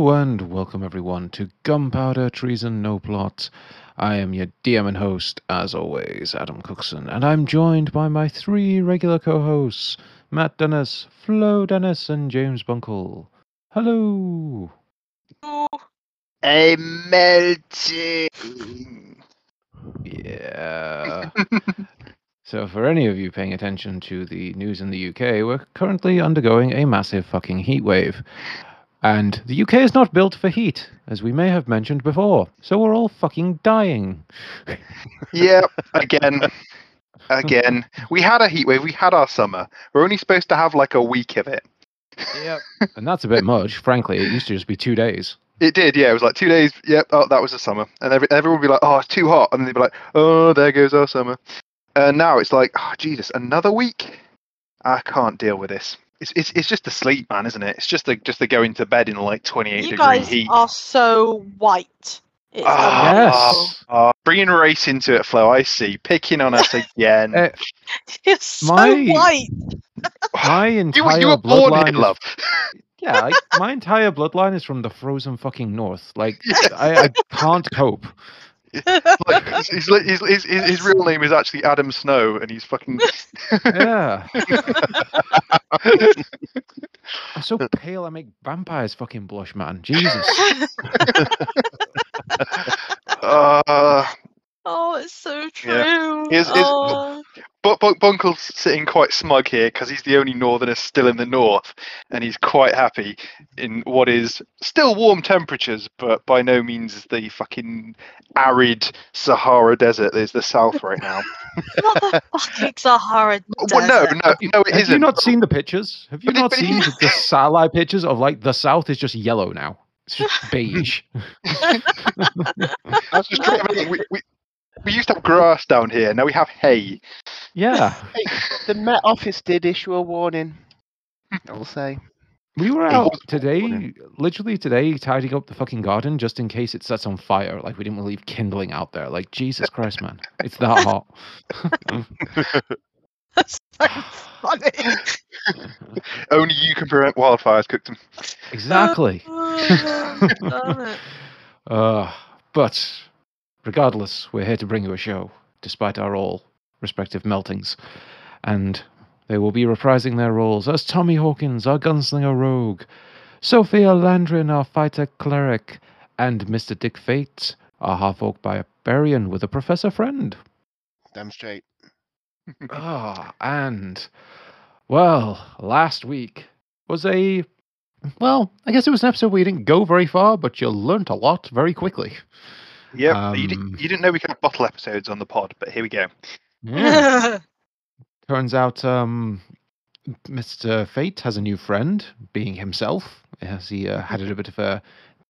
Hello and welcome everyone to Gunpowder Treason No Plot. I am your DM and host, as always, Adam Cookson, and I'm joined by my three regular co-hosts, Matt Dennis, Flo Dennis, and James Bunkle. Hello. I'm melting. Yeah. so, for any of you paying attention to the news in the UK, we're currently undergoing a massive fucking heat wave. And the UK is not built for heat, as we may have mentioned before. So we're all fucking dying. yeah, again. Again. We had a heat wave, we had our summer. We're only supposed to have like a week of it. Yep. and that's a bit much, frankly. It used to just be two days. It did, yeah. It was like two days. Yep. Oh, that was the summer, and every, everyone would be like, "Oh, it's too hot," and they'd be like, "Oh, there goes our summer." And now it's like, "Oh, Jesus, another week? I can't deal with this." It's, it's, it's just the sleep, man, isn't it? It's just the just the going to bed in like 28 You degree guys heat. are so white. It's unbelievable. Yes. ah, bringing race into it, Flo. I see. Picking on us again. Uh, You're so My- white. my entire you were born here, bloodline is- love. Yeah, like, my entire bloodline is from the frozen fucking north. Like, I, I can't cope. Like, his, his, his, his, his real name is actually Adam Snow, and he's fucking. Yeah. I'm so pale, I make vampires fucking blush, man. Jesus. uh, oh, it's so true. Yeah. Here's- here's- oh. but, but Bunkle's sitting quite smug here because he's the only northerner still in the north, and he's quite happy in what is still warm temperatures, but by no means the fucking arid Sahara Desert. There's the south right now. What the fucking Sahara Desert? well, no, no, no, it Have isn't. you not seen the pictures? Have you But not it seen the, the satellite pictures of like the south is just yellow now? It's just beige. That's just true. I mean, we, we, we used to have grass down here. Now we have hay. Yeah. The Met Office did issue a warning. I'll say. We were out today, literally today, tidying up the fucking garden just in case it sets on fire. Like we didn't leave kindling out there. Like Jesus Christ, man, it's that hot. That's so funny. Only you can prevent wildfires, Cookton. exactly. Oh, damn. Uh, but regardless, we're here to bring you a show, despite our all respective meltings. And they will be reprising their roles as Tommy Hawkins, our gunslinger rogue, Sophia Landrin, our fighter cleric, and Mr. Dick Fate, our half orc barbarian with a professor friend. Damn straight. Ah, and well, last week was a well, I guess it was an episode where you didn't go very far, but you learnt a lot very quickly. Yep. you, Um, didn't, you didn't know we could have bottle episodes on the pod, but here we go. Turns out, um, Mr. Fate has a new friend, being himself, as he uh, had a bit of a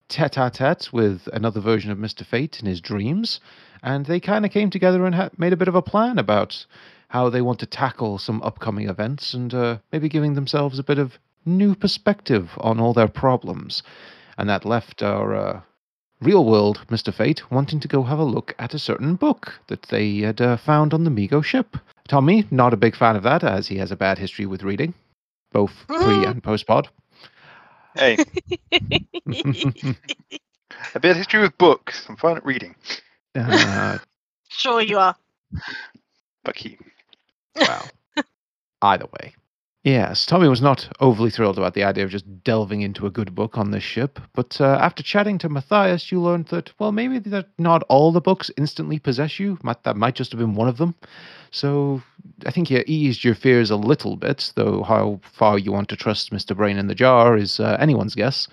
tete-a-tete with another version of Mr. Fate in his dreams, and they kind of came together and ha- made a bit of a plan about how they want to tackle some upcoming events and uh, maybe giving themselves a bit of new perspective on all their problems. And that left our uh, real world Mr. Fate wanting to go have a look at a certain book that they had uh, found on the Mi-Go ship. Tommy, not a big fan of that, as he has a bad history with reading, both pre and post pod. Hey, a bit of history with books. I'm fine at reading. uh, sure you are. Fuck you. well, either way. Yes, Tommy was not overly thrilled about the idea of just delving into a good book on this ship, but uh, after chatting to Matthias, you learned that, well, maybe that not all the books instantly possess you. Might, that might just have been one of them. So I think you eased your fears a little bit, though how far you want to trust Mr. Brain in the Jar is uh, anyone's guess.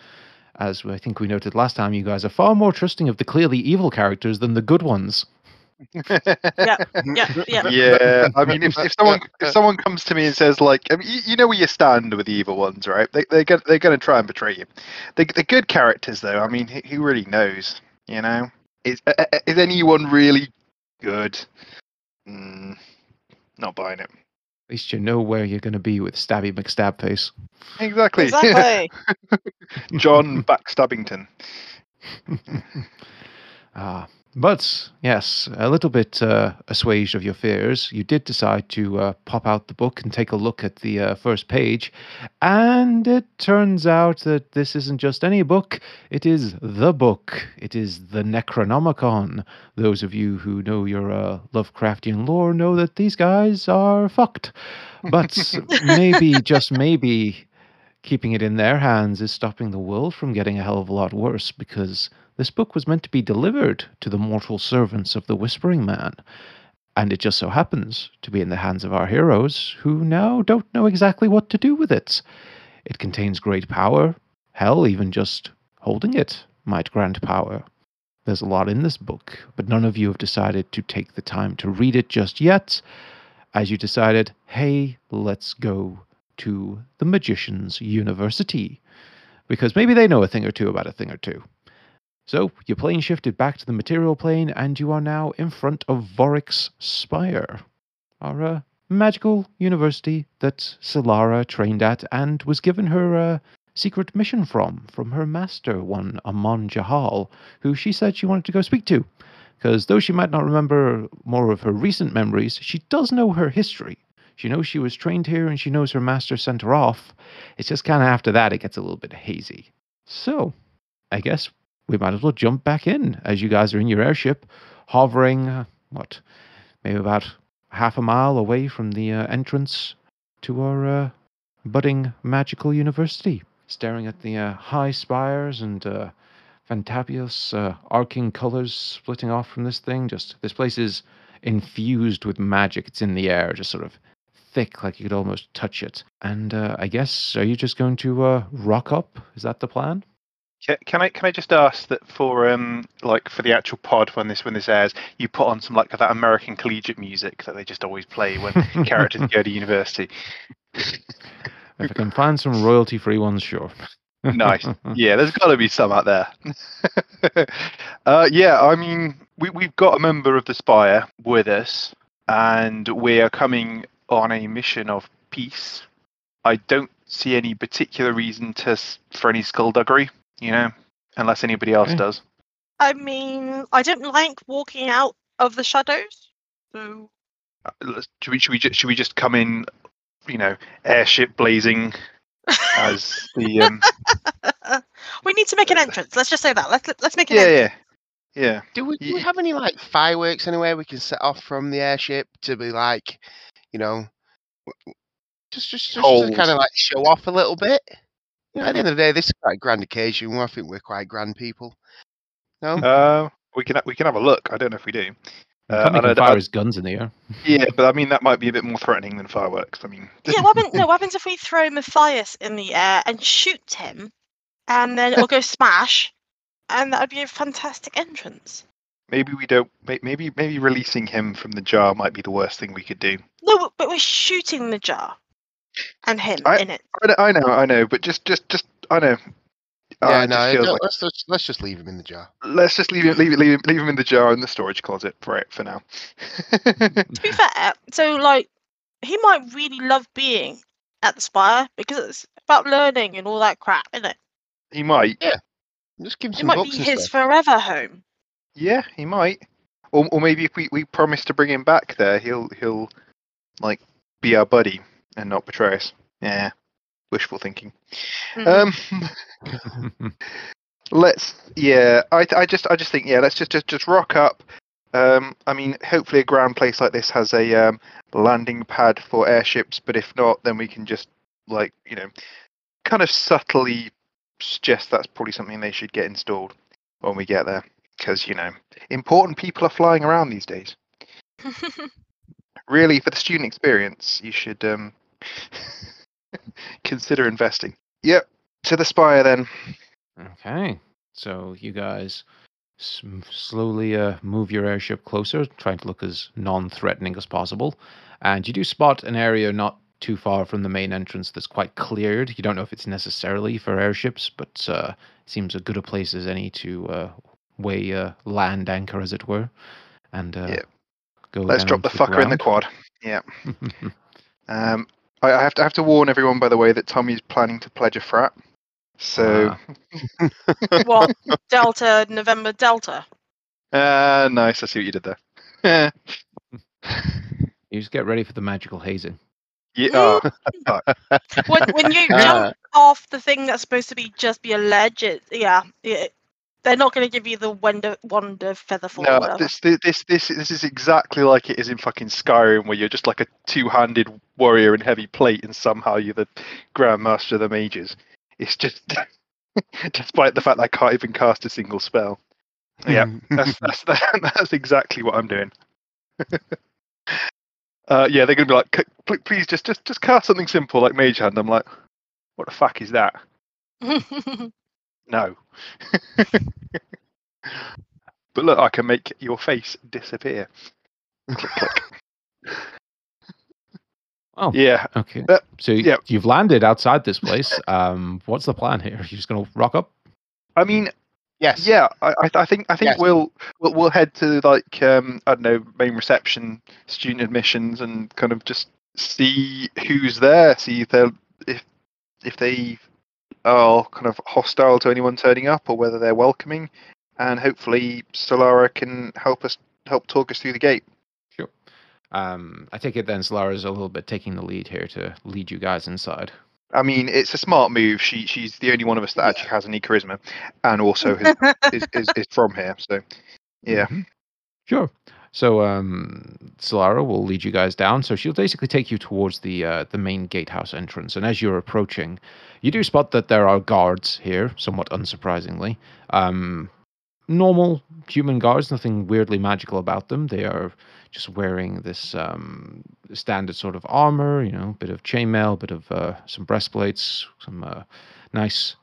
As I think we noted last time, you guys are far more trusting of the clearly evil characters than the good ones. Yeah, yeah, yeah. yeah, I mean, if, if someone if someone comes to me and says like, I mean, you, you know where you stand with the evil ones, right? They they're gonna, they're going to try and betray you. The the good characters, though, I mean, who, who really knows? You know, is uh, uh, is anyone really good? Mm, not buying it. At least you know where you're going to be with Stabby McStabface. Exactly. Exactly. John Backstabbington. ah, But yes, a little bit uh, assuaged of your fears, you did decide to uh, pop out the book and take a look at the uh, first page. And it turns out that this isn't just any book, it is the book. It is the Necronomicon. Those of you who know your uh, Lovecraftian lore know that these guys are fucked. But maybe, just maybe, keeping it in their hands is stopping the world from getting a hell of a lot worse because this book was meant to be delivered to the mortal servants of the Whispering Man, and it just so happens to be in the hands of our heroes, who now don't know exactly what to do with it. It contains great power. Hell, even just holding it might grant power. There's a lot in this book, but none of you have decided to take the time to read it just yet, as you decided, hey, let's go to the Magician's University. Because maybe they know a thing or two about a thing or two. So your plane shifted back to the material plane, and you are now in front of Vorix Spire, our uh, magical university that Solara trained at and was given her uh, secret mission from, from her master, one Amon Jahal, who she said she wanted to go speak to. Because though she might not remember more of her recent memories, she does know her history. She knows she was trained here and she knows her master sent her off. It's just kind of after that it gets a little bit hazy. So, I guess we might as well jump back in as you guys are in your airship, hovering, uh, what, maybe about half a mile away from the uh, entrance to our uh, budding magical university, staring at the uh, high spires and uh, fantabulous arcing colors splitting off from this thing. Just this place is infused with magic. It's in the air, just sort of thick, like you could almost touch it. And I guess, are you just going to rock up? Is that the plan? Can, I can I just ask that for um like for the actual pod when this when this airs, you put on some like that American collegiate music that they just always play when characters go to university. If I can find some royalty free ones, sure. nice. Yeah, there's got to be some out there. uh, yeah, I mean, we we've got a member of the Spire with us, and we are coming on a mission of peace. I don't see any particular reason to for any skullduggery you know, unless anybody else Okay. does. I mean, I don't like walking out of the shadows. So Uh, Should we should we just, should we just come in, you know, airship blazing as the um, we need to make an entrance. Let's just say that. Let's let's make an yeah entrance. yeah yeah. Do we, do we have any like fireworks anywhere we can set off from the airship to be like, you know, w- w- just just just to kind of like show off a little bit? You know, at the end of the day, this is quite a grand occasion. I think we're quite grand people. No, Uh, we can we can have a look. I don't know if we do. Uh, Tommy I can don't- fire I- his guns in the air. yeah, but I mean that might be a bit more threatening than fireworks. I mean, Yeah, what happens, no, what happens if we throw Matthias in the air and shoot him, and then it'll go smash, and that would be a fantastic entrance. maybe we don't. Maybe maybe releasing him from the jar might be the worst thing we could do. No, but we're shooting the jar, and him I- in it. I know, I know, I know, but just just just I know. Uh, yeah, it no. just feels like- let's, let's let's just leave him in the jar. let's just leave it, leave it, leave it, leave him in the jar in the storage closet for it for now. To be fair, so like he might really love being at the Spire because it's about learning and all that crap, isn't it? he might, Yeah. Just give him It some might be his stuff. forever home. yeah, he might, or or maybe if we, we promise to bring him back there, he'll he'll like be our buddy and not betray us. Yeah, wishful thinking. Mhm. Um, let's yeah, I I just I just think yeah, let's just just just rock up. Um, I mean, hopefully a ground place like this has a um, landing pad for airships, but if not, then we can just like you know, kind of subtly suggest that's probably something they should get installed when we get there, because you know, important people are flying around these days. Really, for the student experience, you should um, consider investing. Yep, to the Spire then. Okay, so you guys s- slowly uh, move your airship closer, trying to look as non-threatening as possible, and you do spot an area not too far from the main entrance that's quite cleared. You don't know if it's necessarily for airships, but uh, seems as good a place as any to uh, weigh uh, land anchor, as it were, and uh, Yeah. go. Let's drop the to fucker in the quad. Yeah. Um, I, I have to I have to warn everyone, by the way, that Tommy's planning to pledge a frat. So Ah. what Delta November Delta? Ah, nice. I see what you did there. You just get ready for the magical hazing. yeah. Oh, when, when you jump off the thing that's supposed to be just be a ledge, it, yeah, it, they're not going to give you the wonder wonder feather fall. no, this, this this this this is exactly like it is in fucking Skyrim, where you're just like a two-handed warrior in heavy plate, and somehow you're the Grandmaster of the Mages. It's just, despite the fact that I can't even cast a single spell. Yeah, that's that's that's exactly what I'm doing. uh, yeah, they're gonna be like, "C- please just just just cast something simple like Mage Hand. I'm like, what the fuck is that? No. but look, I can make your face disappear. click click. Oh, Yeah, okay. Uh, so yeah. you've landed outside this place. Um, what's the plan here? Are you just gonna rock up? I mean, yes. yeah, I, I- I think I think Yes. we'll, we'll we'll head to like um I don't know main reception, student admissions, and kind of just see who's there, see if they if if they are kind of hostile to anyone turning up or whether they're welcoming, and hopefully Solara can help us help talk us through the gate. Sure. Um, I take it then Solara's a little bit taking the lead here to lead you guys inside. I mean, it's a smart move. She she's the only one of us that actually has any charisma, and also has, is, is is from here. So, yeah. Mhm. Sure. So um, Solara will lead you guys down. So she'll basically take you towards the uh, the main gatehouse entrance. And as you're approaching, you do spot that there are guards here, somewhat unsurprisingly. Um, normal human guards, nothing weirdly magical about them. They are just wearing this um, standard sort of armor, you know, a bit of chainmail, bit of uh, some breastplates, some uh, nice,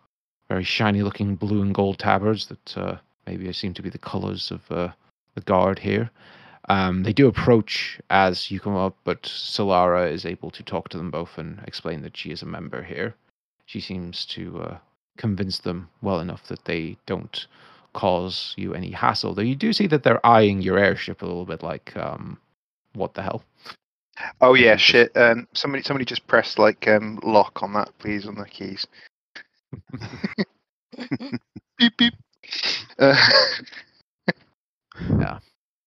very shiny looking blue and gold tabards that uh, maybe seem to be the colors of the guard here. Um, they do approach as you come up, but Solara is able to talk to them both and explain that she is a member here. She seems to uh, convince them well enough that they don't cause you any hassle. Though you do see that they're eyeing your airship a little bit like, um, what the hell? Oh yeah, shit. Um, somebody somebody just press like um lock on that, please, on the keys. beep beep. Uh,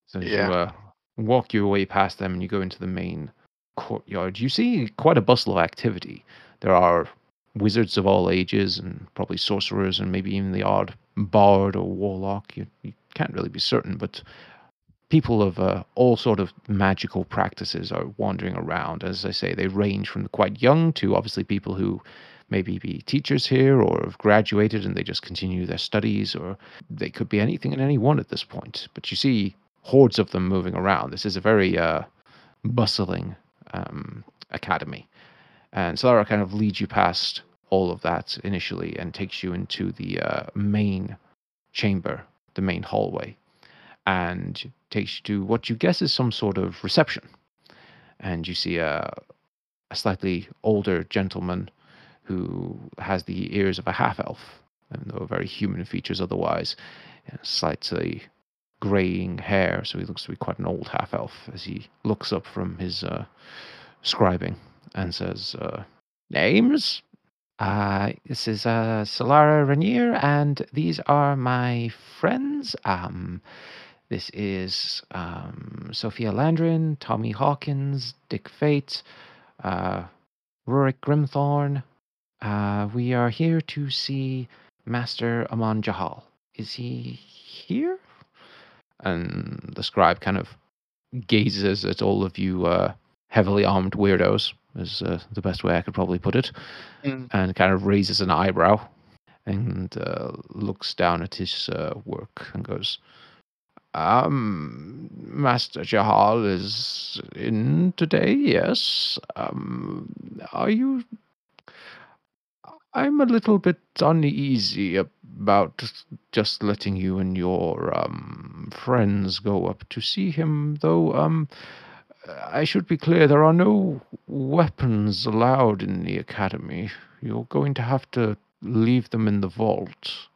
So as Yeah. you uh, walk your way past them and you go into the main courtyard, you see quite a bustle of activity. There are wizards of all ages and probably sorcerers and maybe even the odd bard or warlock. You, you can't really be certain, but people of uh, all sort of magical practices are wandering around. As I say, they range from the quite young to obviously people who maybe be teachers here or have graduated and they just continue their studies or they could be anything and anyone at this point. But you see hordes of them moving around. This is a very uh, bustling um, academy. And Solara kind of leads you past all of that initially and takes you into the uh, main chamber, the main hallway, and takes you to what you guess is some sort of reception. And you see a, a slightly older gentleman who has the ears of a half elf, and though very human features otherwise, slightly graying hair, so he looks to be quite an old half elf as he looks up from his uh, scribing and says, uh, Names? Uh, this is uh, Solara Rainier, and these are my friends. Um, this is um, Sophia Landrin, Tommy Hawkins, Dick Fate, uh, Rurik Grimthorn. Uh, we are here to see Master Amon Jahal. Is he here? And the scribe kind of gazes at all of you uh, heavily armed weirdos, is uh, the best way I could probably put it, Mm. and kind of raises an eyebrow and uh, looks down at his uh, work and goes, um, Master Jahal is in today, yes. Um, are you. I'm a little bit uneasy about just letting you and your um, friends go up to see him, though. Um, I should be clear there are no weapons allowed in the academy. You're going to have to leave them in the vault.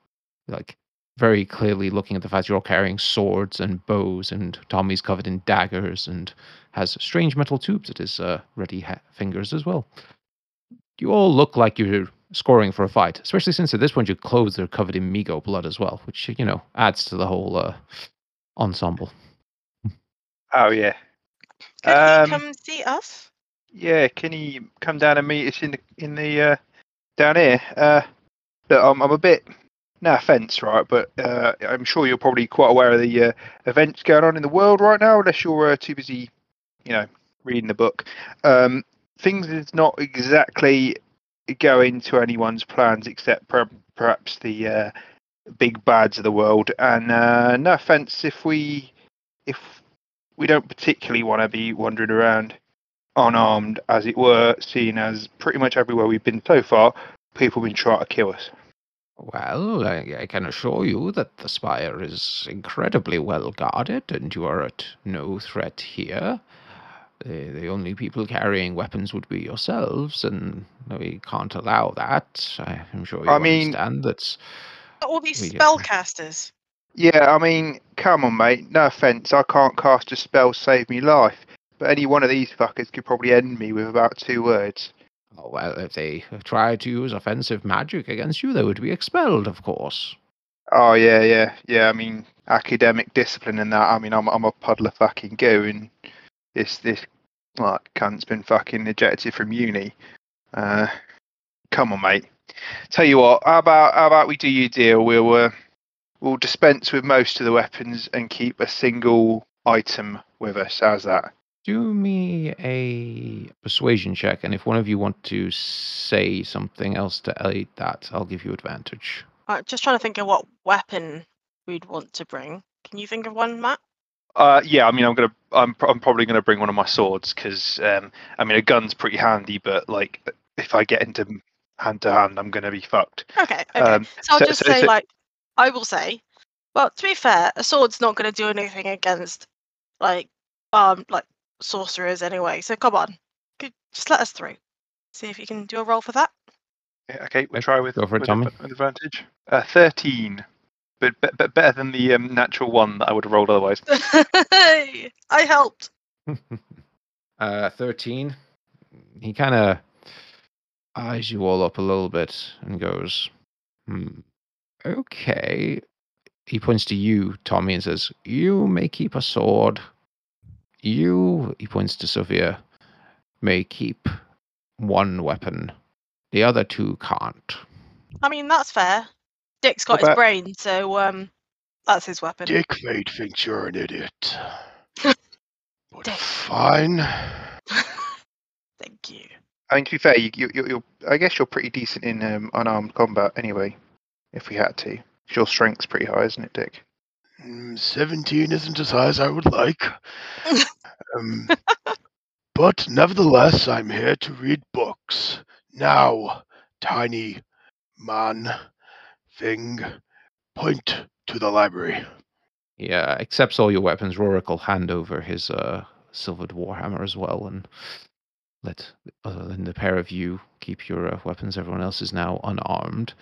Like, very clearly looking at the fact you're carrying swords and bows, and Tommy's covered in daggers and has strange metal tubes at his uh, ready ha- fingers as well. You all look like you're scoring for a fight, especially since at this point your clothes are covered in Mi-Go blood as well, which, you know, adds to the whole uh, ensemble. Oh yeah. Could Um, he come see us? Yeah, can he come down and meet us in the in the uh, down here? Uh, look, I'm I'm a bit no offence, right, but uh, I'm sure you're probably quite aware of the uh, events going on in the world right now, unless you're uh, too busy, you know, reading the book. Um, things is not exactly going into anyone's plans, except per- perhaps the uh, big bads of the world. And uh, no offence if we if we don't particularly want to be wandering around unarmed, as it were, seeing as pretty much everywhere we've been so far, people have been trying to kill us. Well, I, I can assure you that the spire is incredibly well guarded, and you are at no threat here. The, the only people carrying weapons would be yourselves, and we can't allow that. I- I'm sure you I mean- understand that. All these we- uh, spellcasters. Yeah, I mean, come on, mate. No offence, I can't cast a spell save me life, but any one of these fuckers could probably end me with about two words. Oh, well, if they try to use offensive magic against you, they would be expelled, of course. Oh yeah, yeah, yeah. I mean, academic discipline and that. I mean, I'm I'm a puddle of fucking goo, and this this like cunt's been fucking ejected from uni. Uh, come on, mate. Tell you what, how about how about we do your deal? We'll uh, we'll dispense with most of the weapons and keep a single item with us. How's that? Do me a persuasion check, and if one of you want to say something else to aid that, I'll give you advantage. Uh, just trying to think of what weapon we'd want to bring. Can you think of one, Matt? Uh, yeah, I mean, I'm gonna, I'm, pr- I'm probably gonna bring one of my swords because, um, I mean, a gun's pretty handy, but like, if I get into hand to hand, I'm gonna be fucked. Okay, okay. Um, so I'll so- just so- say, so- like, I will say, well, to be fair, a sword's not going to do anything against, like, um, like sorcerers anyway. So come on, Could- just let us through. See if you can do a roll for that. Yeah, okay, we'll try with, go for it, with, Tommy. advantage. Uh, Thirteen, but, but, but better than the um, natural one that I would have rolled otherwise. I helped. uh, 13. He kind of eyes you all up a little bit and goes, hmm, okay. He points to you, Tommy, and says, You may keep a sword. You, he points to Sophia, may keep one weapon. The other two can't. I mean, that's fair. Dick's got What his about- brain, so um, that's his weapon. Dick Fate thinks you're an idiot. but Dick. fine. Thank you. I mean, to be fair, you, you, you, you're, I guess you're pretty decent in um, unarmed combat anyway. If we had to. your strength's pretty high, isn't it, Dick? Mm, 17 isn't as high as I would like. um, but nevertheless, I'm here to read books. Now, tiny man thing, point to the library. He uh, accepts all your weapons. Rorik will hand over his uh, silvered warhammer as well, and let other than the pair of you keep your uh, weapons. Everyone else is now unarmed.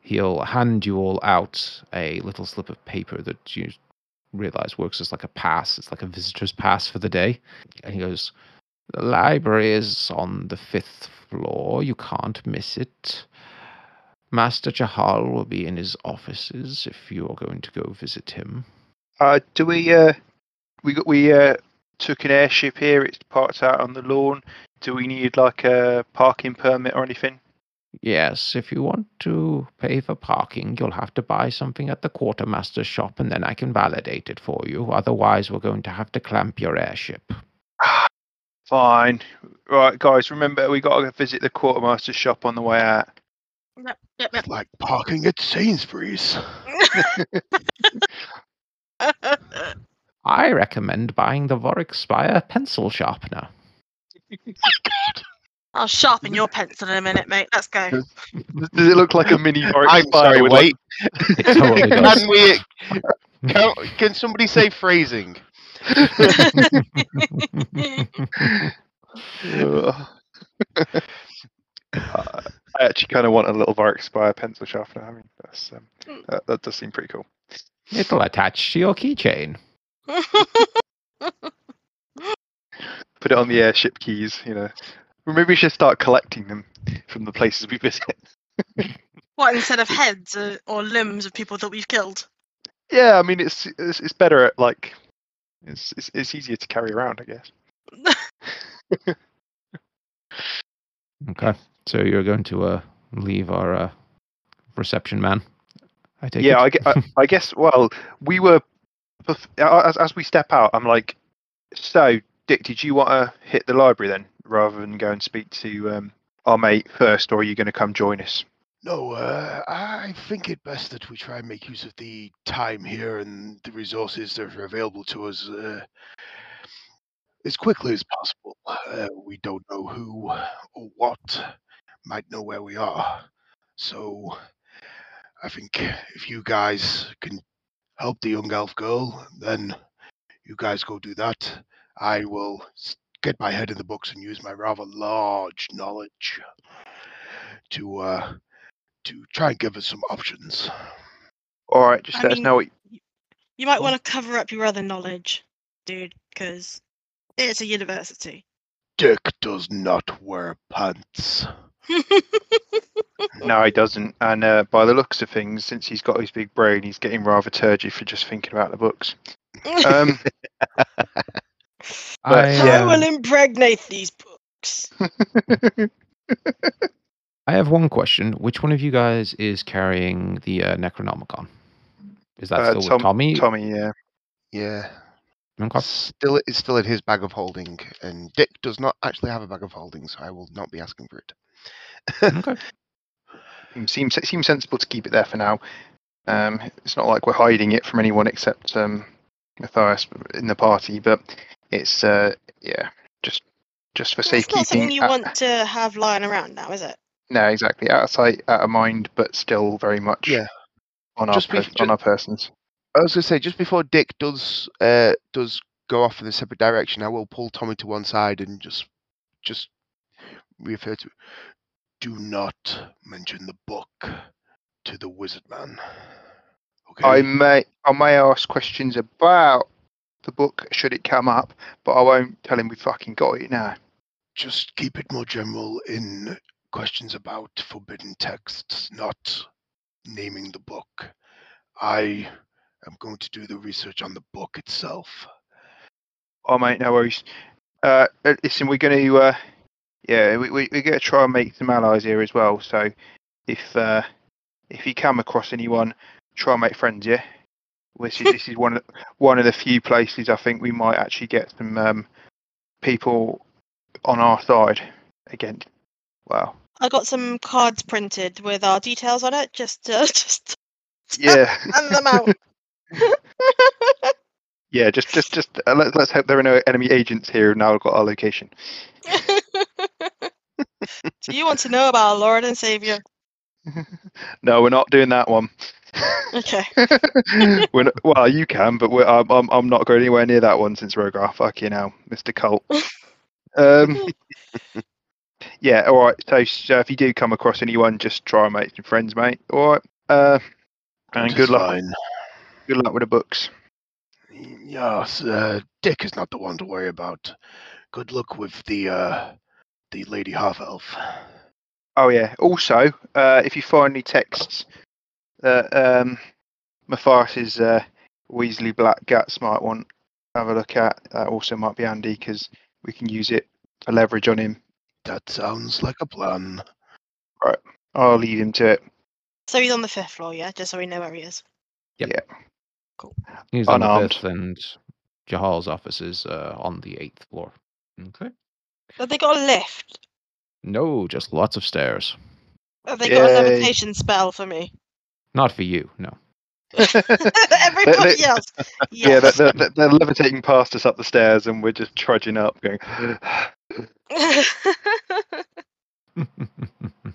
He'll hand you all out a little slip of paper that you realize works as like a pass. It's like a visitor's pass for the day. And he goes, "The library is on the fifth floor. You can't miss it." Master Jahal will be in his offices if you are going to go visit him. Uh, do we uh, we got we uh took an airship here. It's parked out on the lawn. Do we need like a parking permit or anything? Yes, if you want to pay for parking, you'll have to buy something at the quartermaster's shop and then I can validate it for you. Otherwise, we're going to have to clamp your airship. Fine. Right, guys. Remember, we got to visit the quartermaster's shop on the way out. Yep, yep, It's like parking at Sainsbury's. I recommend buying the Vorik Spire pencil sharpener. I'll sharpen your pencil in a minute, mate. Let's go. Does it look like a mini Vorik I'm Spire sorry, with, wait. It totally does. can we? Can, can somebody say phrasing? Uh, I actually kind of want a little Vorik Spire pencil sharpener. I mean, that's um, Mm. that, that does seem pretty cool. It'll attach to your keychain. Put it on the airship keys. You know, or maybe we should start collecting them from the places we visit. what instead of heads or, or limbs of people that we've killed? Yeah, I mean it's it's, it's better at like it's, it's it's easier to carry around, I guess. Okay. So you're going to uh, leave our uh, reception man. I take yeah, it. I, I, I guess. Well, we were as as we step out. I'm like, so Dick, did you want to hit the library then, rather than go and speak to um, our mate first, or are you going to come join us? No, uh, I think it best that we try and make use of the time here and the resources that are available to us uh, as quickly as possible. Uh, we don't know who or what might know where we are. So I think if you guys can help the young elf girl, then you guys go do that. I will get my head in the books and use my rather large knowledge to uh, to try and give us some options. All right, just I let us know. What, You might want to cover up your other knowledge, dude, because it's a university. Dick does not wear pants. No, he doesn't. And uh, by the looks of things, since he's got his big brain, he's getting rather turgid for just thinking about the books. Um, I, I uh, will impregnate these books. I have one question. Which one of you guys is carrying the uh, Necronomicon? Is that Uh, still Tom- with Tommy? Tommy, yeah. Yeah. Okay. Still, it's still in his bag of holding, and Dick does not actually have a bag of holding, so I will not be asking for it. Okay. It seems it seems sensible to keep it there for now. Um, it's not like we're hiding it from anyone except um, Matthias in the party, but it's uh, yeah, just just for It's not something you uh, want to have lying around now, is it? No, exactly. Out of sight, out of mind, but still very much Yeah. on our Just per- bef- on our persons. I was going to say just before Dick does uh, does go off in a separate direction, I will pull Tommy to one side and just just refer to. Do not mention the book to the wizard man. Okay. I may I may ask questions about the book should it come up, but I won't tell him we fucking got it now. Just keep it more general in questions about forbidden texts, not naming the book. I am going to do the research on the book itself. Oh mate, no worries. Uh, listen, we're going to uh, yeah, we we we're going to try and make some allies here as well. So if uh, if you come across anyone, try and make friends. Yeah, this is this is one of one of the few places I think we might actually get some um, people on our side again. Wow. I got some cards printed with our details on it, just to just to Yeah. hand them out. Yeah, just just just uh, let, let's hope there are no enemy agents here now I've got our location. Do you want to know about our Lord and Savior? No, we're not doing that one. Okay. we're not, well, you can, but we're, I'm, I'm I'm not going anywhere near that one since Rogar. Fuck you now, Mr. Colt. Um, yeah, all right. So, so if you do come across anyone, just try and make some friends, mate. All right. Uh, and That good luck. Fine. Good luck with the books. Yes, uh, Dick is not the one to worry about. Good luck with the uh, the lady half elf. Oh yeah. Also, uh, if you find any texts that um, Matthias's uh, Weasley Black Gats might want to have a look at, that also might be handy because we can use it for leverage on him. That sounds like a plan. Right. I'll leave him to it. So he's on the fifth floor, yeah, just so we know where he is. Yep. Yeah. Cool. He's on the fifth, and Jahal's office is uh, on the eighth floor. Okay. Have they got a lift? No, just lots of stairs. Have they got a Yay. levitation spell for me? Not for you, no. Everybody they- else. Yeah, Yes. they're, they're, they're levitating past us up the stairs, and we're just trudging up, going.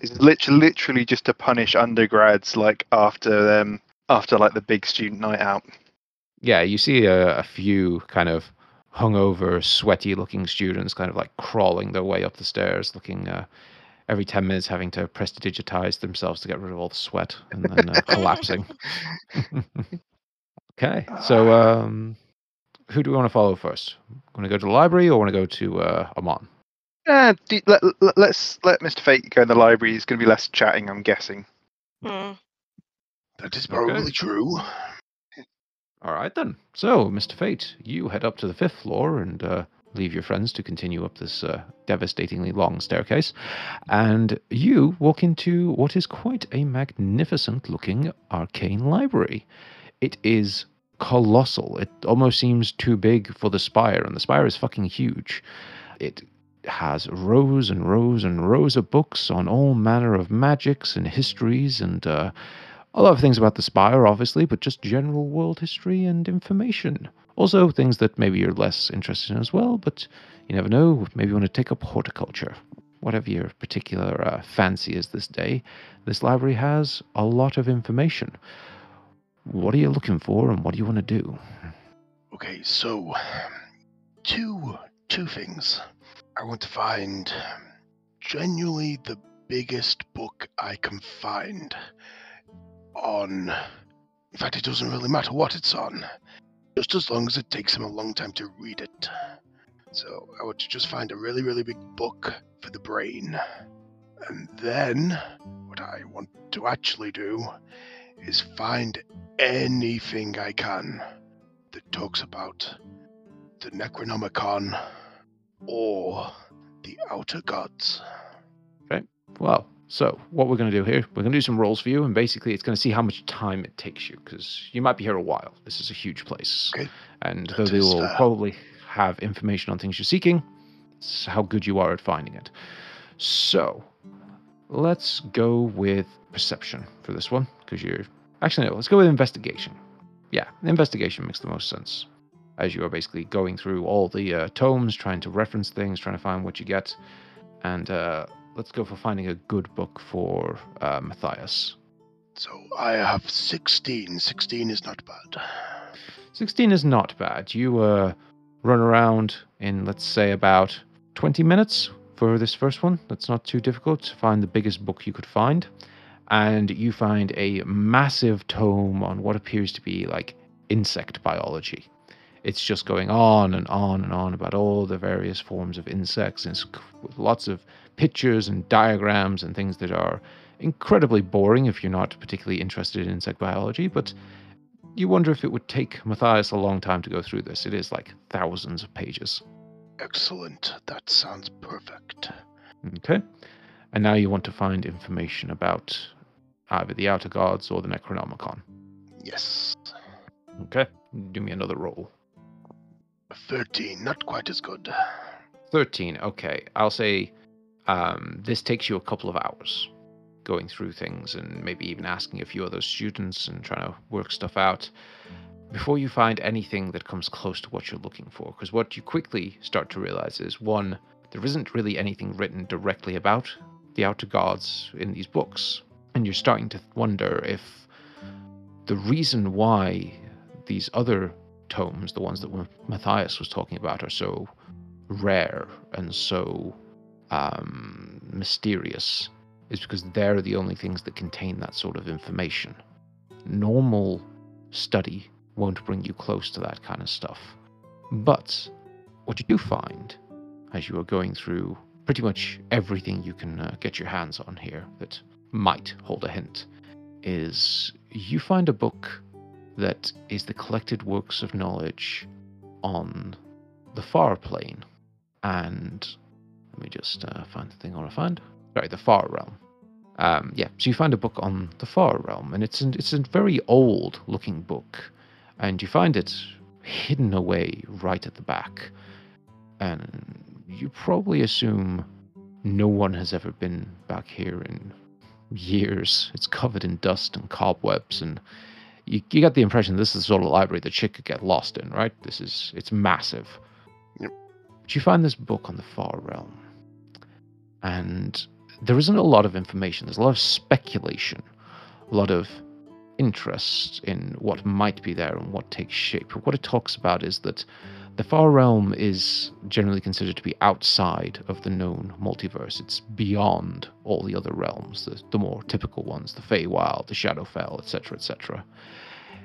It's lit- literally just to punish undergrads, like after um after like the big student night out. yeah, you see a, a few kind of hungover, sweaty-looking students kind of like crawling their way up the stairs, looking uh, every ten minutes having to prestidigitize themselves to get rid of all the sweat, and then uh, collapsing. okay, so um, who do we want to follow first? Want to go to the library or want to go to uh, Amon? Uh, do, let, let, let's let Mr. Fate go in the library. It's going to be less chatting, I'm guessing. Hmm. That is Okay. probably true. All right then. So, Mr. Fate, you head up to the fifth floor and uh, leave your friends to continue up this uh, devastatingly long staircase. And you walk into what is quite a magnificent looking arcane library. It is colossal. It almost seems too big for the spire, and the spire is fucking huge. It has rows and rows and rows of books on all manner of magics and histories and uh, a lot of things about the Spire, obviously, but just general world history and information. Also, things that maybe you're less interested in as well, but you never know. Maybe you want to take up horticulture. Whatever your particular uh, fancy is this day, this library has a lot of information. What are you looking for and what do you want to do? Okay, so two two things. I want to find genuinely the biggest book I can find on. In fact, it doesn't really matter what it's on, just as long as it takes him a long time to read it. So I want to just find a really, really big book for the brain. And then, what I want to actually do is find anything I can that talks about the Necronomicon or the Outer Gods. Okay. Well, so what we're going to do here, we're going to do some rolls for you, and basically it's going to see how much time it takes you, because you might be here a while. This is a huge place. Okay. And That though they will fair. probably have information on things you're seeking, it's how good you are at finding it. So, let's go with perception for this one, because you're. Actually, no, let's go with investigation. Yeah, investigation makes the most sense. As you are basically going through all the uh, tomes, trying to reference things, trying to find what you get. And uh, let's go for finding a good book for uh, Matthias. So I have 16. 16 is not bad. 16 is not bad. You uh, run around in, let's say, about 20 minutes for this first one. That's not too difficult to find the biggest book you could find. And you find a massive tome on what appears to be like insect biology. It's just going on and on and on about all the various forms of insects and it's lots of pictures and diagrams and things that are incredibly boring if you're not particularly interested in insect biology, but you wonder if it would take Matthias a long time to go through this. It is like thousands of pages. Excellent. That sounds perfect. Okay. And now you want to find information about either the Outer Gods or the Necronomicon. Yes. Okay. Do me another roll. 13. Not quite as good. 13. Okay. I'll say um, this takes you a couple of hours going through things and maybe even asking a few other students and trying to work stuff out before you find anything that comes close to what you're looking for. Because what you quickly start to realize is one, there isn't really anything written directly about the outer gods in these books. And you're starting to wonder if the reason why these other tomes, the ones that Matthias was talking about, are so rare and so um, mysterious is because they're the only things that contain that sort of information. Normal study won't bring you close to that kind of stuff. But what you do find as you are going through pretty much everything you can uh, get your hands on here that might hold a hint is you find a book that is the collected works of knowledge on the far plane. And let me just uh, find the thing I want to find. Sorry, the far realm. Um, yeah, so you find a book on the far realm, and it's an, it's a very old looking book, and you find it hidden away right at the back. And you probably assume no one has ever been back here in years. It's covered in dust and cobwebs, and you, you get the impression this is the sort of library that shit could get lost in, right? This is it's massive. Yep. But you find this book on the far realm, and there isn't a lot of information. There's a lot of speculation, a lot of interest in what might be there and what takes shape. But what it talks about is that the far realm is generally considered to be outside of the known multiverse. It's beyond all the other realms, the, the more typical ones, the Feywild, the Shadowfell, etc., etc.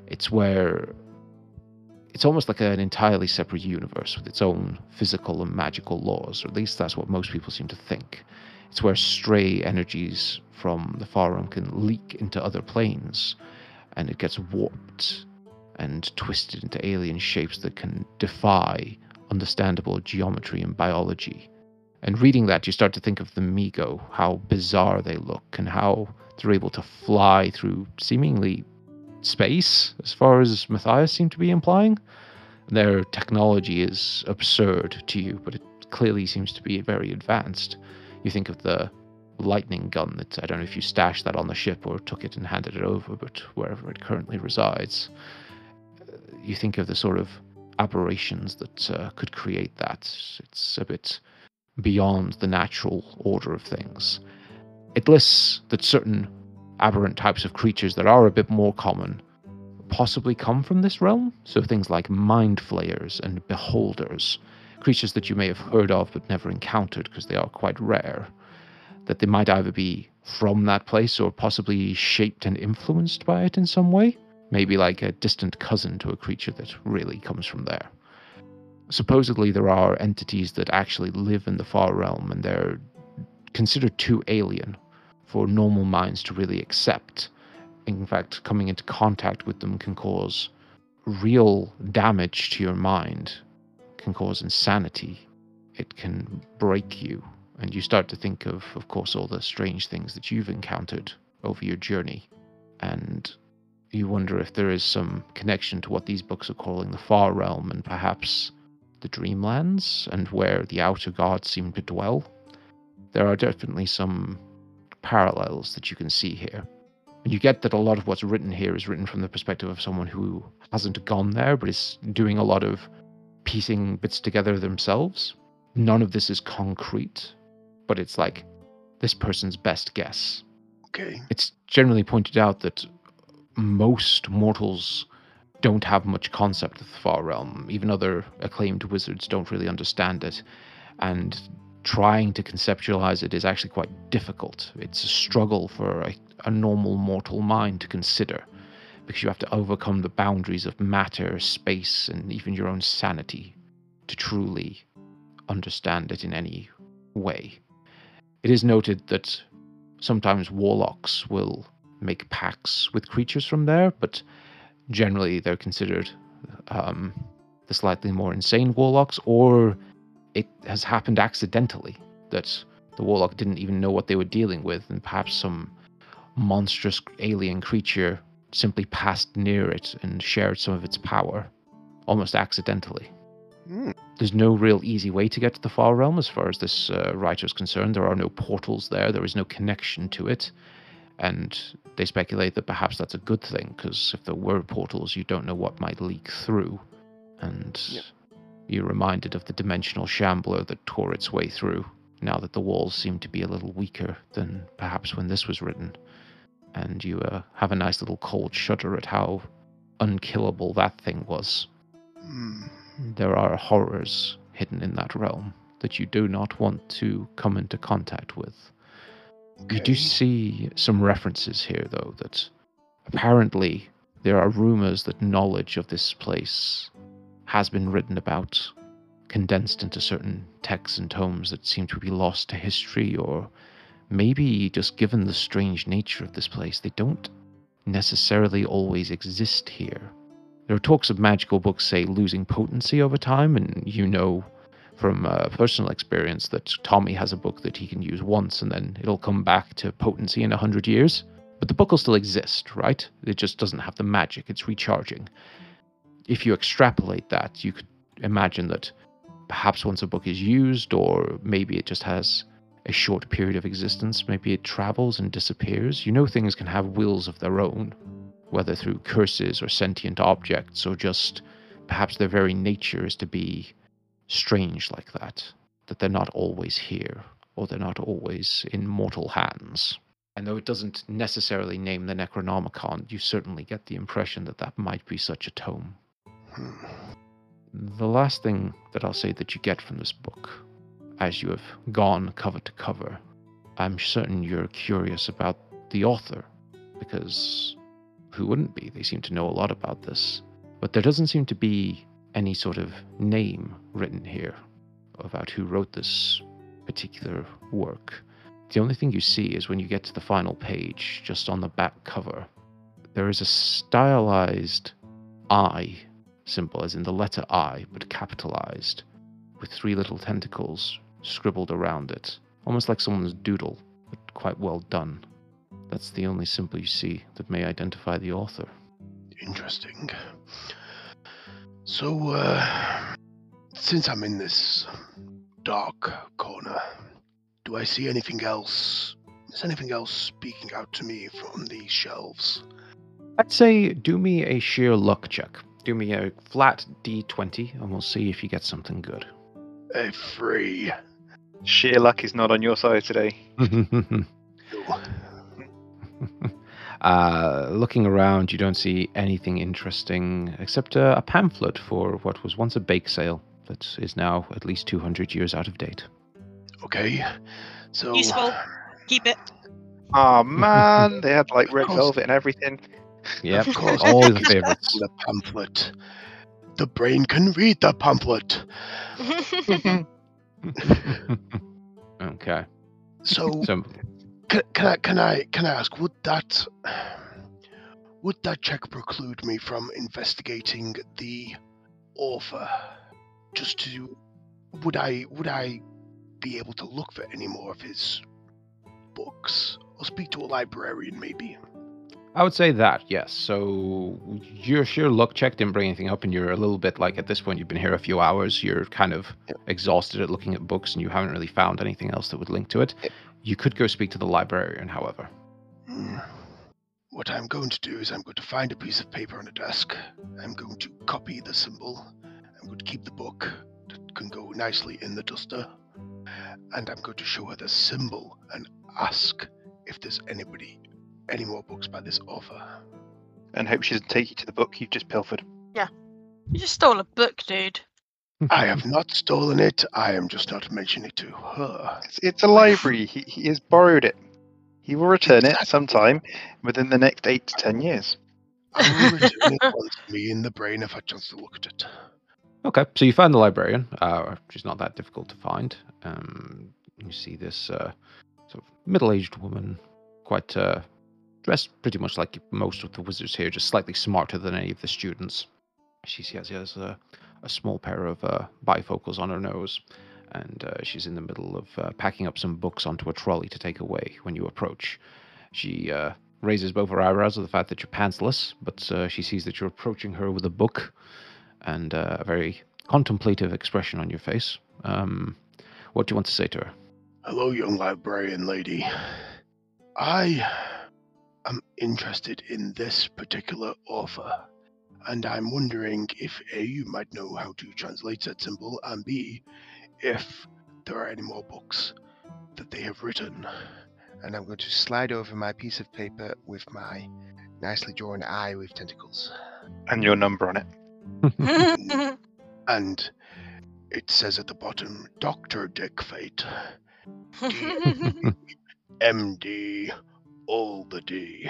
It's where it's almost like an entirely separate universe with its own physical and magical laws, or at least that's what most people seem to think. It's where stray energies from the far realm can leak into other planes, and it gets warped and twisted into alien shapes that can defy understandable geometry and biology. And reading that, you start to think of the Mi-Go, how bizarre they look, and how they're able to fly through seemingly space, as far as Matthias seemed to be implying. Their technology is absurd to you, but it clearly seems to be very advanced. You think of the lightning gun that I don't know if you stashed that on the ship or took it and handed it over, but wherever it currently resides, you think of the sort of aberrations that uh, could create that. It's a bit beyond the natural order of things. It lists that certain aberrant types of creatures that are a bit more common possibly come from this realm. So things like mind flayers and beholders, creatures that you may have heard of but never encountered because they are quite rare. That they might either be from that place or possibly shaped and influenced by it in some way. Maybe like a distant cousin to a creature that really comes from there. Supposedly, there are entities that actually live in the far realm and they're considered too alien for normal minds to really accept. In fact, coming into contact with them can cause real damage to your mind, can cause insanity. It can break you. And you start to think of, of course, all the strange things that you've encountered over your journey. And you wonder if there is some connection to what these books are calling the Far Realm and perhaps the Dreamlands and where the outer gods seem to dwell. There are definitely some parallels that you can see here. And you get that a lot of what's written here is written from the perspective of someone who hasn't gone there, but is doing a lot of piecing bits together themselves. None of this is concrete, but it's like this person's best guess. Okay. It's generally pointed out that most mortals don't have much concept of the far realm. Even other acclaimed wizards don't really understand it. And trying to conceptualize it is actually quite difficult. It's a struggle for a, a, normal mortal mind to consider because you have to overcome the boundaries of matter, space, and even your own sanity to truly understand it in any way. It is noted that sometimes warlocks will make pacts with creatures from there, but generally they're considered um, the slightly more insane warlocks or it has happened accidentally that the warlock didn't even know what they were dealing with, and perhaps some monstrous alien creature simply passed near it and shared some of its power, almost accidentally. Hmm. There's no real easy way to get to the Far Realm as far as this uh, writer is concerned. There are no portals there, there is no connection to it. And they speculate that perhaps that's a good thing, because if there were portals, you don't know what might leak through. And Yep. You're reminded of the dimensional shambler that tore its way through, now that the walls seem to be a little weaker than perhaps when this was written. And you uh, have a nice little cold shudder at how unkillable that thing was. Hmm. There are horrors hidden in that realm that you do not want to come into contact with. You do see some references here, though, that apparently there are rumors that knowledge of this place has been written about, condensed into certain texts and tomes that seem to be lost to history, or maybe just given the strange nature of this place, they don't necessarily always exist here. There are talks of magical books, say, losing potency over time, and you know from uh, personal experience that Tommy has a book that he can use once and then it'll come back to potency in a hundred years. But the book will still exist, right? It just doesn't have the magic, it's recharging. If you extrapolate that, you could imagine that perhaps once a book is used, or maybe it just has a short period of existence, maybe it travels and disappears. You know, things can have wills of their own, whether through curses or sentient objects, or just perhaps their very nature is to be strange like that, that they're not always here, or they're not always in mortal hands. And though it doesn't necessarily name the Necronomicon, you certainly get the impression that that might be such a tome. Hmm. The last thing that I'll say that you get from this book, as you have gone cover to cover, I'm certain you're curious about the author, because who wouldn't be? They seem to know a lot about this. But there doesn't seem to be any sort of name written here about who wrote this particular work. The only thing you see is when you get to the final page, just on the back cover, there is a stylized I symbol, as in the letter I, but capitalized, with three little tentacles scribbled around it, almost like someone's doodle, but quite well done. That's the only symbol you see that may identify the author. Interesting. So, uh, since I'm in this dark corner, do I see anything else? Is anything else speaking out to me from these shelves? I'd say do me a sheer luck check. Do me a flat d20, and we'll see if you get something good. A free. Sheer luck is not on your side today. uh, looking around, you don't see anything interesting except uh, a pamphlet for what was once a bake sale that is now at least 200 years out of date. Okay. So. Useful. Keep it. Oh man, they had like red velvet and everything. Yep, Of course, all the it's favorites. The pamphlet. The brain can read the pamphlet. okay, So, so can, can I can I can I ask would that would that check preclude me from investigating the author? Just to would I would I be able to look for any more of his books or speak to a librarian maybe? I would say that yes. So your sheer luck check didn't bring anything up, and you're a little bit like at this point you've been here a few hours. You're kind of exhausted at looking at books, and you haven't really found anything else that would link to it. You could go speak to the librarian, however. Hmm. What I'm going to do is I'm going to find a piece of paper on a desk. I'm going to copy the symbol. I'm going to keep the book that can go nicely in the duster. And I'm going to show her the symbol and ask if there's anybody, any more books by this author. And hope she doesn't take you to the book you've just pilfered. Yeah. You just stole a book, dude. I have not stolen it. I am just not mentioning it to her. It's, it's a library. He, he has borrowed it. He will return it sometime within the next eight to ten years. I will return it once me in the brain if I a chance to look at it. Okay, so you find the librarian. Uh, she's not that difficult to find. Um, you see this uh, sort of middle-aged woman, quite uh, dressed pretty much like most of the wizards here, just slightly smarter than any of the students. She has, she has a, a small pair of uh, bifocals on her nose, and uh, she's in the middle of uh, packing up some books onto a trolley to take away when you approach. She uh, raises both her eyebrows at the fact that you're pantsless, but uh, she sees that you're approaching her with a book and uh, a very contemplative expression on your face. Um, what do you want to say to her? Hello, young librarian lady. I am interested in this particular author, and I'm wondering if A, you might know how to translate that symbol, and B, if there are any more books that they have written. And I'm going to slide over my piece of paper with my nicely drawn eye with tentacles. And your number on it. And it says at the bottom, Dr. Dick Fate, MD, all the D.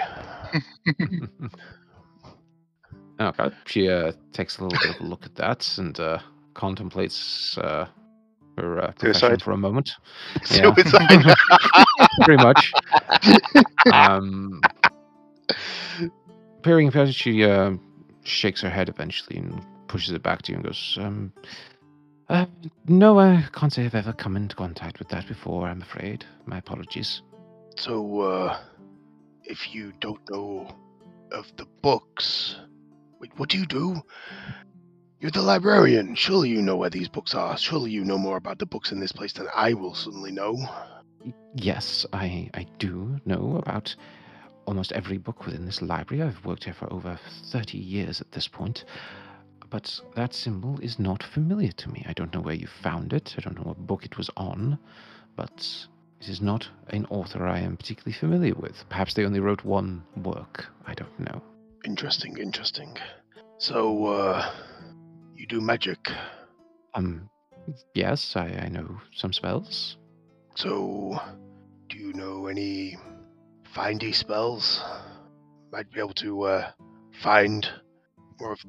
okay. She uh, takes a little bit of a look at that and uh, contemplates uh, her uh, Suicide. for a moment. Yeah. Suicide. Pretty much. Um, peering it, she uh, shakes her head eventually and pushes it back to you and goes, um, uh, No, I can't say I've ever come into contact with that before, I'm afraid. My apologies. So, uh, if you don't know of the books, wait, what do you do? You're the librarian. Surely you know where these books are. Surely you know more about the books in this place than I will certainly know. Yes, I, I do know about almost every book within this library. I've worked here for over 30 years at this point. But that symbol is not familiar to me. I don't know where you found it. I don't know what book it was on. But it is not an author I am particularly familiar with. Perhaps they only wrote one work. I don't know. Interesting, interesting. So, uh, you do magic. Um, yes, I, I know some spells. So, do you know any findy spells? Might be able to uh, find more of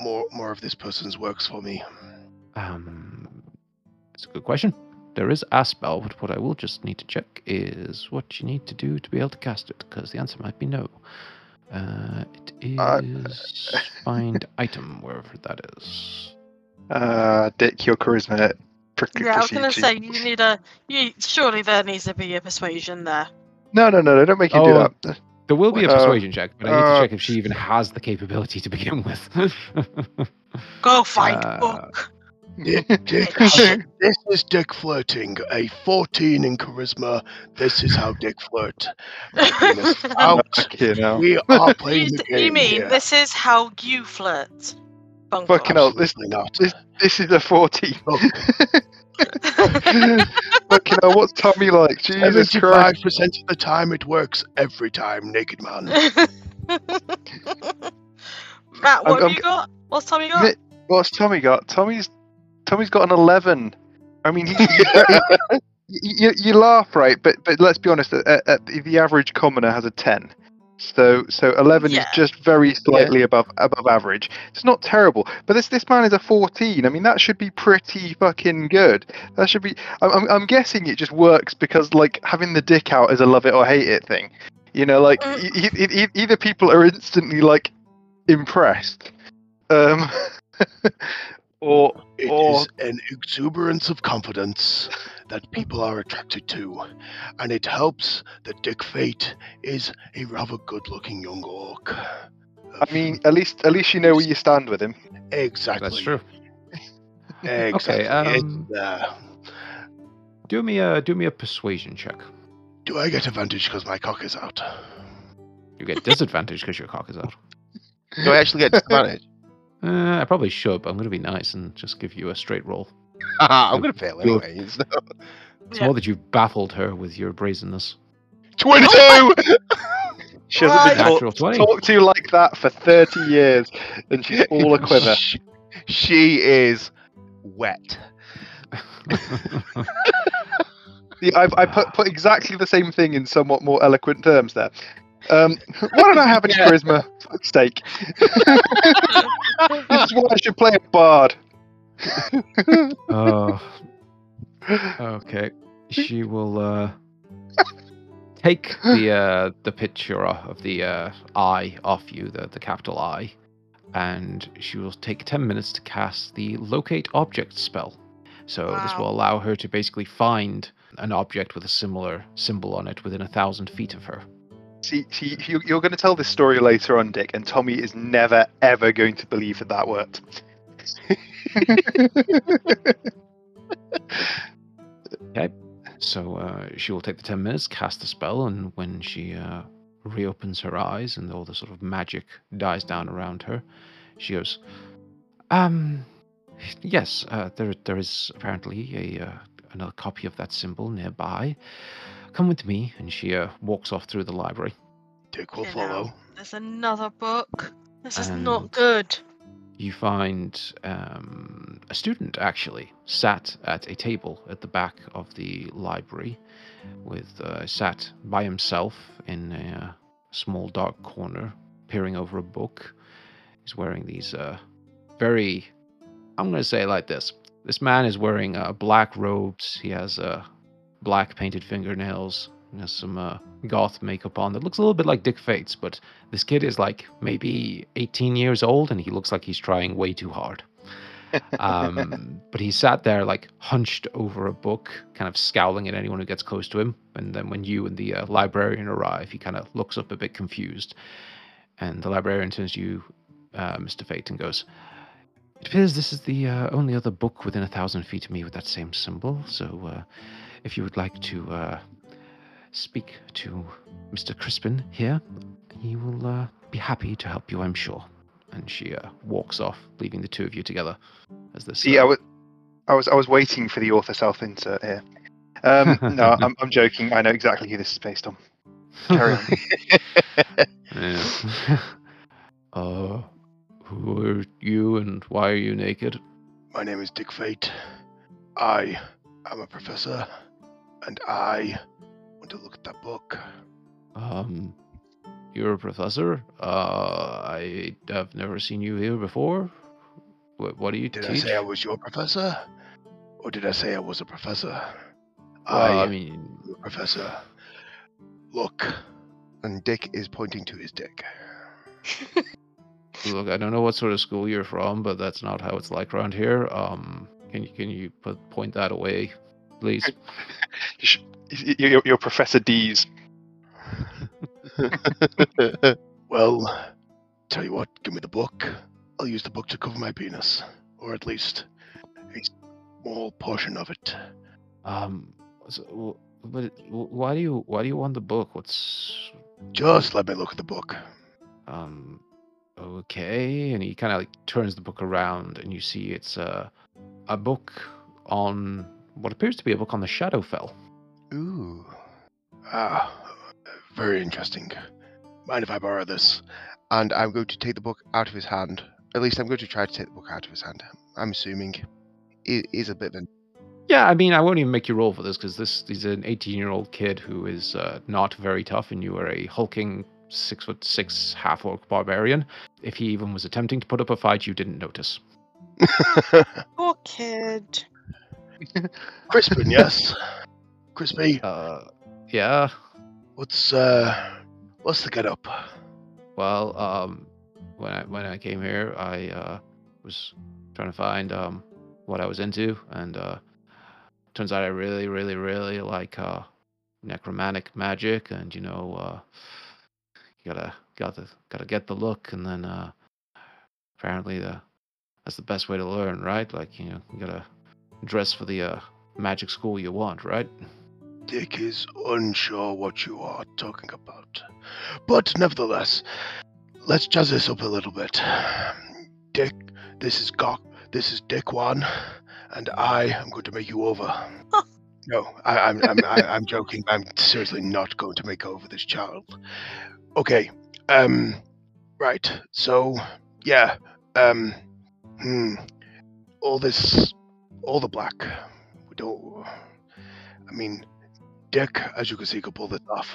more more of this person's works for me. Um, it's a good question. There is a spell, but what I will just need to check is what you need to do to be able to cast it, because the answer might be no. Uh, it Uh, find item wherever that is. Uh, Dick, your charisma. pr- Yeah, I was gonna say you need a. You surely there needs to be a persuasion there. No, no, no, no! Don't make you do Oh. that. There will be a Uh, persuasion check, but I need to uh, check if she even has the capability to begin with. Go find Uh, book. Dick, Dick, this is Dick flirting. A 14 in charisma. This is how Dick flirt. Venus out. Fucking hell. We are you, playing the game you mean here. this is how you flirt? Bungle. Fucking hell, this, Absolutely not. this, this is a 14. Look, Fucking hell, what's Tommy like? Jesus Seventy-five Christ. percent of the time it works every time, naked man. Matt, what I'm- have I'm- you got? What's Tommy got? What's Tommy got? Tommy's Tommy's got an 11. I mean, he, you, you, you laugh, right? But but let's be honest. Uh, uh, the average commoner has a 10. So so 11 Yeah. is just very slightly above above average. It's not terrible, but this this man is a 14. I mean, that should be pretty fucking good. That should be. I'm I'm, I'm guessing it just works because like having the dick out is a love it or hate it thing. You know, like Mm. e- e- e- either people are instantly like impressed, um, or It is Or- an exuberance of confidence that people are attracted to, and it helps that Dick Fate is a rather good-looking young orc. I mean, at least at least you know where you stand with him. exactly. That's true. Exactly. Okay, um, It's, uh, Do me a do me a persuasion check. do I get advantage because my cock is out? You get disadvantage because your cock is out. Do I actually get disadvantage? Uh, I probably should, but I'm going to be nice and just give you a straight roll. I'm gonna fail anyway. It's. It's Yeah. more that you've baffled her with your brazenness. Twenty-two. She hasn't been Right. Natural talked 20. talked to like that for 30 years, and she's all a quiver. She, she is wet. See, I've, I put, put exactly the same thing in somewhat more eloquent terms there. Um, why don't I have any Yeah. charisma? For fuck's sake. this is why I should play a bard. Oh, okay. She will uh, take the uh, the picture o- of the uh, eye off you, the the capital I, and she will take ten minutes to cast the locate object spell. So this will allow her to basically find an object with a similar symbol on it within a thousand feet of her. See, see you, you're going to tell this story later on, Dick, and Tommy is never, ever going to believe that that worked. Okay. So uh, she will take the 10 minutes, cast the spell, and when she uh, reopens her eyes and all the sort of magic dies down around her, she goes, Um, yes, uh, there, there is apparently a uh, another copy of that symbol nearby. Come with me. And she uh, walks off through the library. Dick will You know. follow. There's another book. This is And- not good. You find um, a student actually sat at a table at the back of the library, with uh, sat by himself in a uh, small dark corner, peering over a book. He's wearing these uh, very, I'm going to say it like this: this man is wearing uh, black robes. He has uh, black painted fingernails. Has some uh, goth makeup on that looks a little bit like Dick Fates, but this kid is like maybe 18 years old and he looks like he's trying way too hard. Um, but he sat there like hunched over a book, kind of scowling at anyone who gets close to him. And then when you and the uh, librarian arrive, he kind of looks up a bit confused. And the librarian turns to you, uh, Mr. Fate, and goes, It appears this is the uh, only other book within a thousand feet of me with that same symbol. So uh, if you would like to uh, speak to Mr. Crispin here, he will uh, be happy to help you, I'm sure. And she uh, walks off, leaving the two of you together. As this, See, I was, I was, I was waiting for the author self insert here. Um, no, I'm, I'm joking. I know exactly who this is based on. Carry on. Yeah. uh, who are you and why are you naked? My name is Dick Fate. I am a professor, and I want to look at that book. Um, you're a professor. Uh, I have never seen you here before. What, what do you Did I say I was your professor? Or did I say I was a professor? Well, I I mean, professor. Look, And Dick is pointing to his dick. Look, I don't know what sort of school you're from, but that's not how it's like around here. Um, can you can you put point that away, please? You should- y- y- You're, you're Professor D's. Well, tell you what, give me the book. I'll use the book to cover my penis, or at least a small portion of it. Um, so, but why do you why do you want the book? What's Just let me look at the book. um okay? And he kind of like turns the book around, and you see it's a a book on what appears to be a book on the Shadowfell. Ooh. Ah, very interesting. Mind if I borrow this? And I'm going to take the book out of his hand. At least I'm going to try to take the book out of his hand. I'm assuming it is a bit of an. Yeah, I mean, I won't even make you roll for this because this is an 18 year old kid who is uh, not very tough, and you are a hulking six foot six half orc barbarian. If he even was attempting to put up a fight, you didn't notice. Poor kid. Crispin, yes. Crispy, Uh, yeah. what's uh, what's the get up? Well, um, when I when I came here, I uh, was trying to find um what I was into, and uh, turns out I really, really, really like uh necromantic magic, and you know, uh, you gotta gotta gotta get the look, and then uh, apparently the that's the best way to learn, right? Like you know, you gotta dress for the uh magic school you want, right? Dick is unsure what you are talking about. But nevertheless, let's jazz this up a little bit. Dick, this is Gok, this is Dick One, and I am going to make you over. No, I, I'm I'm I, I'm joking. I'm seriously not going to make over this child. Okay. Um. Right. So yeah. Um. Hmm. All this, all the black. We don't. I mean, Dick, as you can see, could pull this off.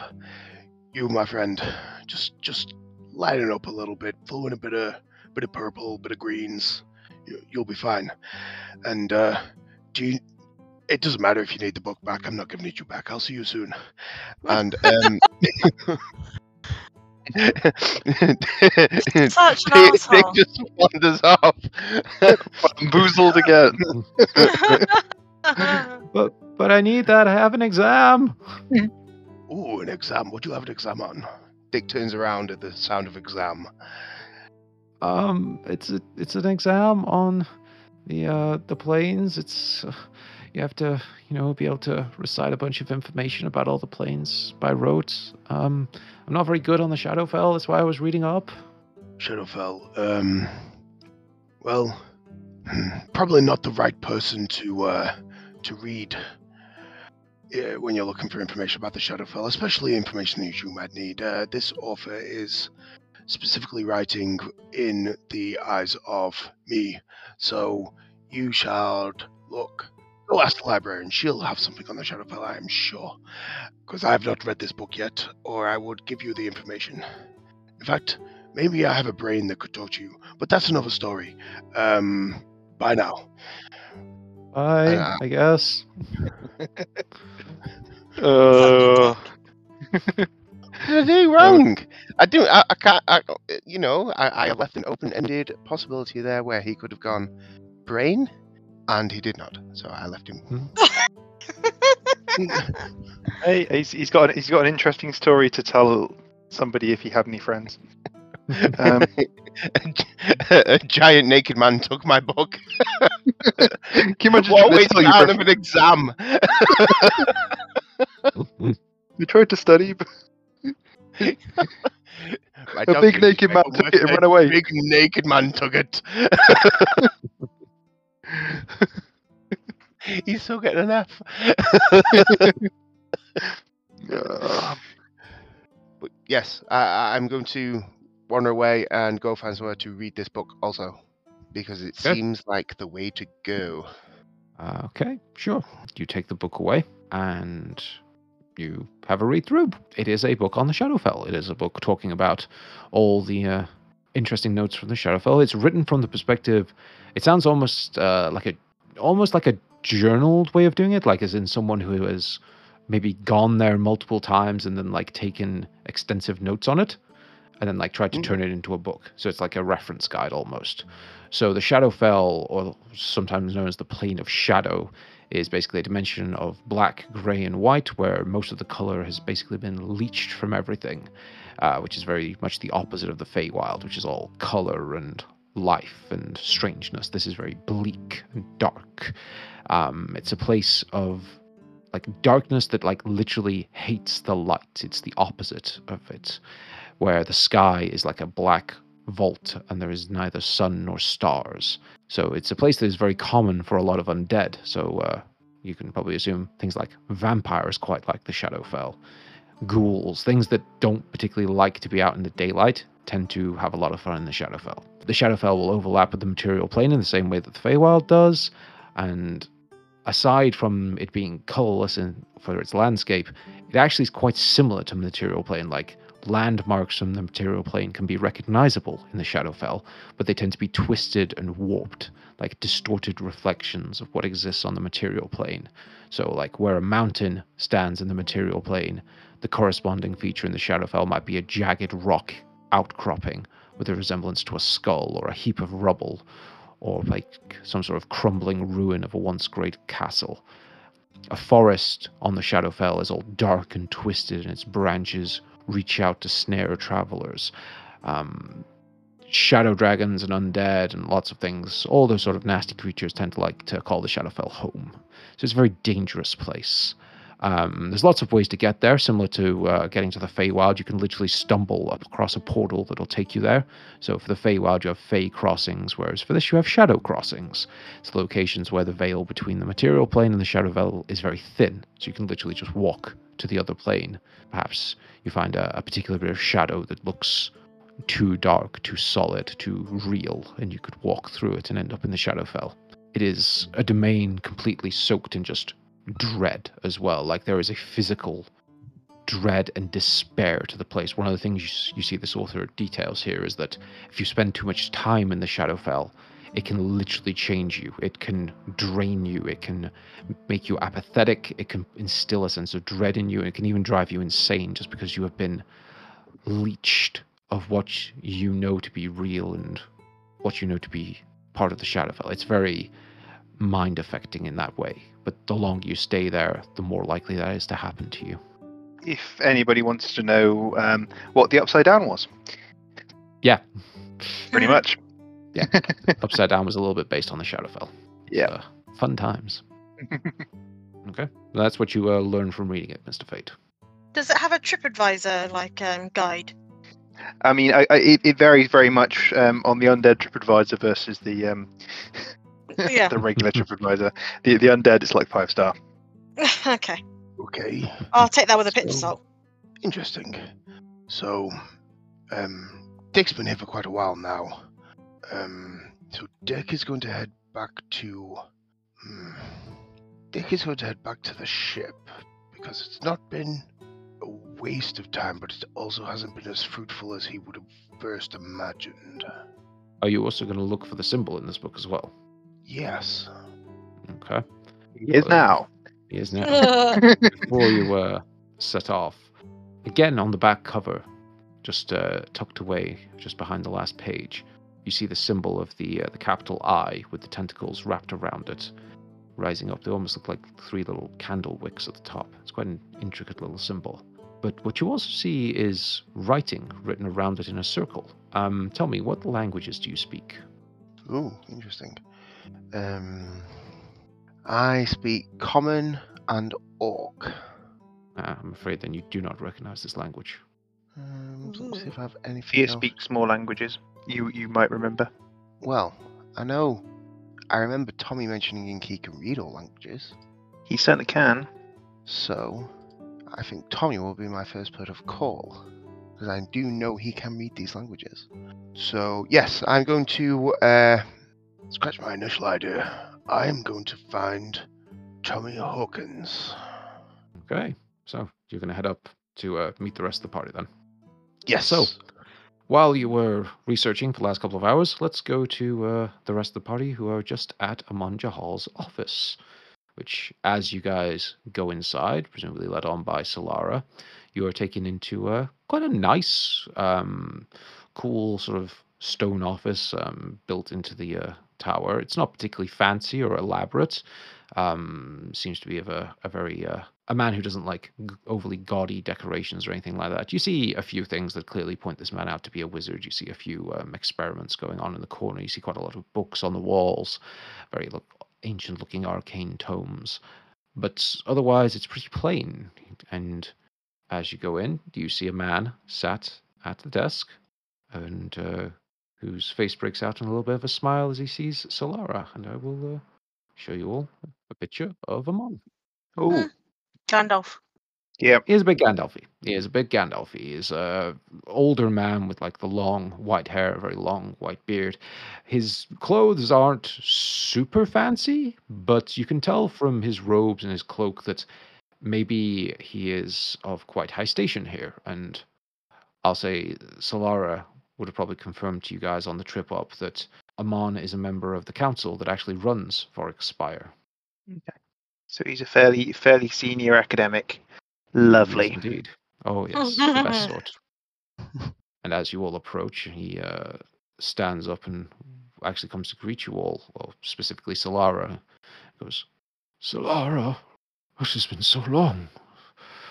You, my friend, just just lighten up a little bit, throw in a bit of bit of purple, bit of greens. You, you'll be fine. And uh, do you? It doesn't matter if you need the book back. I'm not giving it you back. I'll see you soon. and um. Such an Dick, Dick just wanders off. Bamboozled again. But but I need that. I have an exam. Ooh, an exam. What do you have an exam on? Dick turns around at the sound of exam. Um, it's a, it's an exam on the uh the planes. It's uh, you have to you know be able to recite a bunch of information about all the planes by rote. Um, I'm not very good on the Shadowfell. That's why I was reading up. Shadowfell. Um. Well, probably not the right person to uh to read uh, when you're looking for information about the Shadowfell, especially information that you might need. Uh, this author is specifically writing in the eyes of me, so you shall look. Go ask the librarian; she'll have something on the Shadowfell, I am sure, because I have not read this book yet, or I would give you the information. In fact, maybe I have a brain that could talk to you, but that's another story. Um, bye now. Bye, Uh, I guess. Uh, What did I do wrong? I do. I, I can't. I, you know, I, I left an open-ended possibility there where he could have gone brain, and he did not. So I left him. hey, he's, he's got an, he's got an interesting story to tell somebody if he had any friends. Um, a, a giant naked man took my book. Can you imagine What trying way tell you out of an exam? You tried to study, but a big naked man took it and ran away. Big naked man took it. He's still getting an F. Uh, But yes, I, I'm going to wander away and go find somewhere to read this book also, because it Okay. seems like the way to go. Uh, okay, sure. You take the book away and you have a read through. It is a book on the Shadowfell. It is a book talking about all the uh, interesting notes from the Shadowfell. It's written from the perspective. It sounds almost uh, like a, almost like a journaled way of doing it, like as in someone who has maybe gone there multiple times and then like taken extensive notes on it. and then like tried to Mm. turn it into a book. So it's like a reference guide almost. So the Shadowfell, or sometimes known as the Plane of Shadow, is basically a dimension of black, gray, and white, where most of the color has basically been leached from everything, uh, which is very much the opposite of the Feywild, which is all color and life and strangeness. This is very bleak and dark. Um, it's a place of like darkness that like literally hates the light. It's the opposite of it, where the sky is like a black vault and there is neither sun nor stars. So it's a place that is very common for a lot of undead. So uh, you can probably assume things like vampires quite like the Shadowfell, ghouls, things that don't particularly like to be out in the daylight tend to have a lot of fun in the Shadowfell. The Shadowfell will overlap with the material plane in the same way that the Feywild does, and aside from it being colorless in, for its landscape, it actually is quite similar to the material plane. Like landmarks from the material plane can be recognizable in the Shadowfell, but they tend to be twisted and warped, like distorted reflections of what exists on the material plane. So, like where a mountain stands in the material plane, the corresponding feature in the Shadowfell might be a jagged rock outcropping with a resemblance to a skull or a heap of rubble or like some sort of crumbling ruin of a once great castle. A forest on the Shadowfell is all dark and twisted, and its branches reach out to snare travelers. Um, shadow dragons and undead and lots of things, all those sort of nasty creatures tend to like to call the Shadowfell home. So it's a very dangerous place. Um, there's lots of ways to get there, similar to uh, getting to the Feywild. You can literally stumble up across a portal that'll take you there. So for the Feywild, you have Fey crossings, whereas for this, you have Shadow crossings. It's locations where the veil between the material plane and the Shadow veil is very thin, so you can literally just walk to the other plane. Perhaps you find a, a particular bit of shadow that looks too dark, too solid, too real, and you could walk through it and end up in the Shadowfell. It is a domain completely soaked in just dread as well. Like there is a physical dread and despair to the place. One of the things you, you see this author details here is that if you spend too much time in the Shadowfell, it can literally change you. It can drain you. It can make you apathetic. It can instill a sense of dread in you. It can even drive you insane just because you have been leached of what you know to be real and what you know to be part of the Shadowfell. It's very mind affecting in that way. But the longer you stay there, the more likely that is to happen to you. If anybody wants to know um, what the Upside Down was, Yeah, pretty much. Yeah, upside Down was a little bit based on the Shadowfell. Yeah. Uh, fun times. Okay, that's what you uh, learn from reading it, Mister Fate. Does it have a TripAdvisor like um, guide? I mean, I, I, it, it varies very much um, on the undead TripAdvisor versus the um, Yeah. the regular TripAdvisor. The the undead is like five star. okay. Okay, I'll take that with a pinch of So- salt. interesting. So, um, Dick's been here for quite a while now. Um, so Dick is going to head back to. Hmm, Dick is going to head back to the ship because it's not been a waste of time, but it also hasn't been as fruitful as he would have first imagined. Are you also going to look for the symbol in this book as well? Yes. Okay, He is now. he is now. before you uh, set off. Again, on the back cover, just uh, tucked away, just behind the last page, you see the symbol of the uh, the capital I with the tentacles wrapped around it, rising up. They almost look like three little candle wicks at the top. It's quite an intricate little symbol. But what you also see is writing written around it in a circle. Um, tell me, what languages do you speak? Ooh, interesting. Um, I speak Common and Orc. Ah, I'm afraid then you do not recognize this language. Um, so let's see if I have anything Fear else. speaks more languages. You you might remember. Well, I know. I remember Tommy mentioning Inky can read all languages. He certainly can. So, I think Tommy will be my first port of call. Because I do know he can read these languages. So, yes, I'm going to uh, Scratch my initial idea. I am going to find Tommy Hawkins. Okay, so you're going to head up to uh, meet the rest of the party then. Yes. So, while you were researching for the last couple of hours, let's go to uh, the rest of the party who are just at Amon Jahal's office. which, as you guys go inside, presumably led on by Solara, you are taken into a quite a nice, um, cool sort of stone office um, built into the uh, tower. It's not particularly fancy or elaborate. Um, seems to be of a, a very uh, a man who doesn't like overly gaudy decorations or anything like that. You see a few things that clearly point this man out to be a wizard. You see a few um, experiments going on in the corner. You see quite a lot of books on the walls, very ancient looking arcane tomes. But otherwise, it's pretty plain. And as you go in, you see a man sat at the desk and uh, whose face breaks out in a little bit of a smile as he sees Solara. And I will uh, show you all a picture of Amon. Oh, Gandalf. yeah. He is a big Gandalfy. He is a big Gandalfy. He's is a older man with like the long white hair, a very long white beard. His clothes aren't super fancy, but you can tell from his robes and his cloak that maybe he is of quite high station here. And I'll say Solara would have probably confirmed to you guys on the trip up that Amon is a member of the council that actually runs for Expire. So he's a fairly fairly senior academic. Yes, Lovely. indeed. Oh yes, the best sort. And as you all approach, he uh, stands up and actually comes to greet you all, well, specifically Solara. Goes, Solara, it has been so long.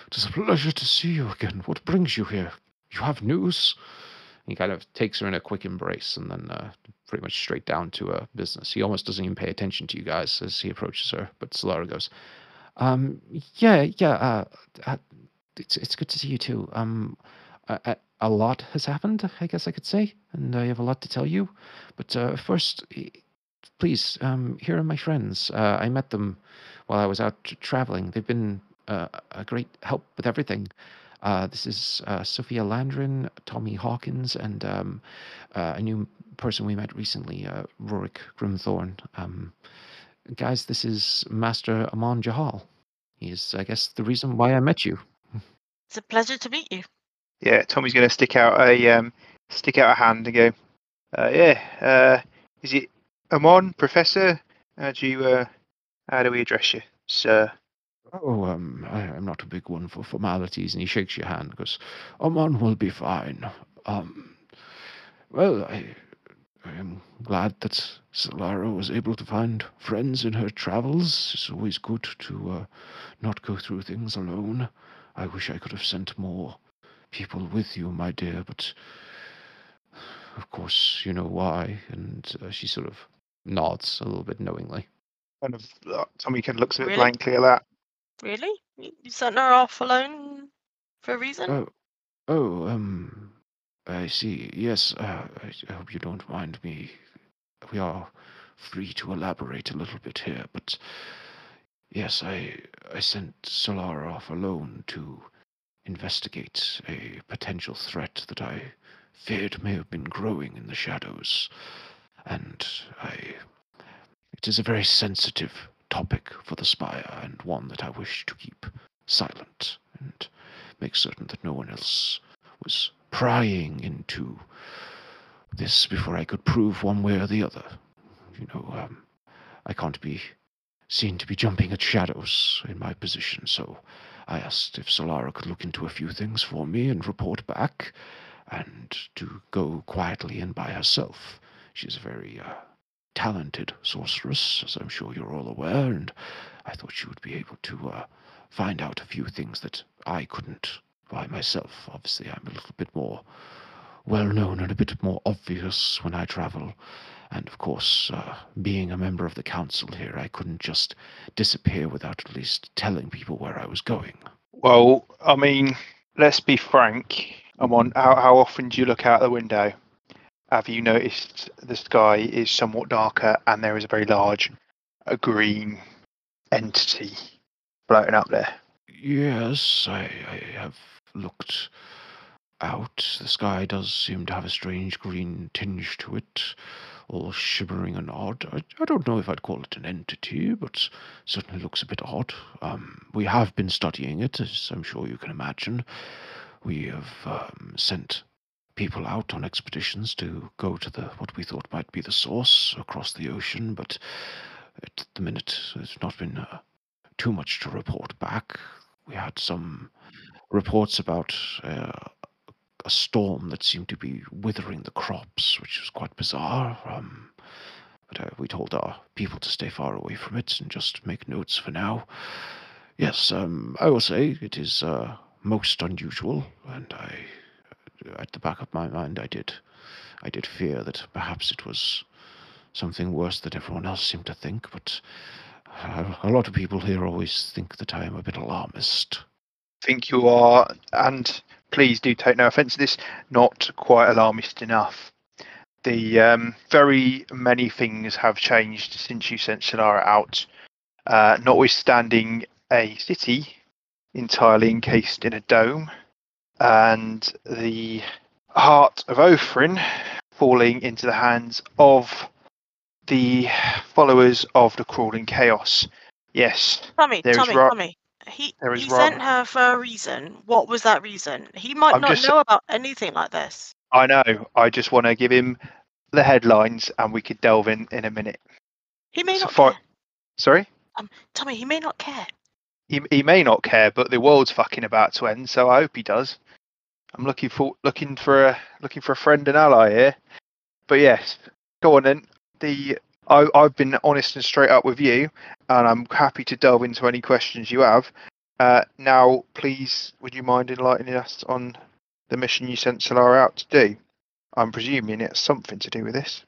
It is a pleasure to see you again. What brings you here? You have news? He kind of takes her in a quick embrace and then uh, pretty much straight down to uh, business. He almost doesn't even pay attention to you guys as he approaches her. But Solara goes, um, yeah, yeah, uh, uh, it's it's good to see you too. Um, lot has happened, I guess I could say, and I have a lot to tell you. But uh, first, please, um, here are my friends. Uh, I met them while I was out traveling. They've been uh, a great help with everything. Uh, this is uh, Sophia Landrin, Tommy Hawkins, and um, uh, a new person we met recently, uh, Rorik Grimthorn. Um, guys, this is Master Amon Jahal. He's, I guess, the reason why I met you. It's a pleasure to meet you. Yeah, Tommy's going to stick out a um, stick out a hand and go. Uh, yeah, uh, is it Amon, Professor? How do you uh, how do we address you, sir? Oh, um, I, I'm not a big one for formalities, and he shakes your hand because Amon will be fine. Um, well, I, I am glad that Solara was able to find friends in her travels. It's always good to uh, not go through things alone. I wish I could have sent more people with you, my dear, but of course you know why. And uh, she sort of nods a little bit knowingly. Kind of. Uh, Tommy kind of looks a bit Really? blankly at that. Really? You sent her off alone for a reason? Oh, oh, um, I see. Yes, uh, I, I hope you don't mind me. We are free to elaborate a little bit here, but yes, I I sent Solara off alone to investigate a potential threat that I feared may have been growing in the shadows, and I. It is a very sensitive topic for the Spire, and one that I wish to keep silent and make certain that no one else was prying into this before I could prove one way or the other. You know, um, I can't be seen to be jumping at shadows in my position, so I asked if Solara could look into a few things for me and report back, and to go quietly in by herself. She's a very uh, talented sorceress, as I'm sure you're all aware, and I thought she would be able to uh, find out a few things that I couldn't by myself. Obviously, I'm a little bit more well known and a bit more obvious when I travel. And of course, uh, being a member of the council here, I couldn't just disappear without at least telling people where I was going. Well, I mean, let's be frank. Amon, how how often do you look out the window? Have you noticed the sky is somewhat darker and there is a very large, a green entity floating up there? Yes, I, I have looked out. The sky does seem to have a strange green tinge to it, all shimmering and odd. I, I don't know if I'd call it an entity, but certainly looks a bit odd. Um, we have been studying it, as I'm sure you can imagine. We have um, sent people out on expeditions to go to the what we thought might be the source across the ocean, but at the minute it's not been uh, too much to report back. We had some reports about uh, a storm that seemed to be withering the crops, which was quite bizarre. Um, but uh, we told our people to stay far away from it and just make notes for now. Yes, um, I will say it is uh, most unusual, and I, at the back of my mind, I did, I did fear that perhaps it was something worse than everyone else seemed to think. But uh, a lot of people here always think that I am a bit alarmist. think you are, and please do take no offence to this, not quite alarmist enough. The um, very many things have changed since you sent Solara out, uh, notwithstanding a city entirely encased in a dome, and the heart of Othrin falling into the hands of the followers of the crawling chaos. Yes, Tommy, Tommy, Rob- Tommy. He, he sent her for a reason. What was that reason? He might I'm not just- know about anything like this. I know. I just want to give him the headlines, and we could delve in in a minute. He may So not far- care. Sorry. Um, Tommy, he may not care. he he may not care, but the world's fucking about to end, so I hope he does. I'm looking for looking for a looking for a friend and ally here. But yes, go on then. The I I've been honest and straight up with you, and I'm happy to delve into any questions you have. Uh, now, please, would you mind enlightening us on the mission you sent Solara out to do? I'm presuming it's something to do with this.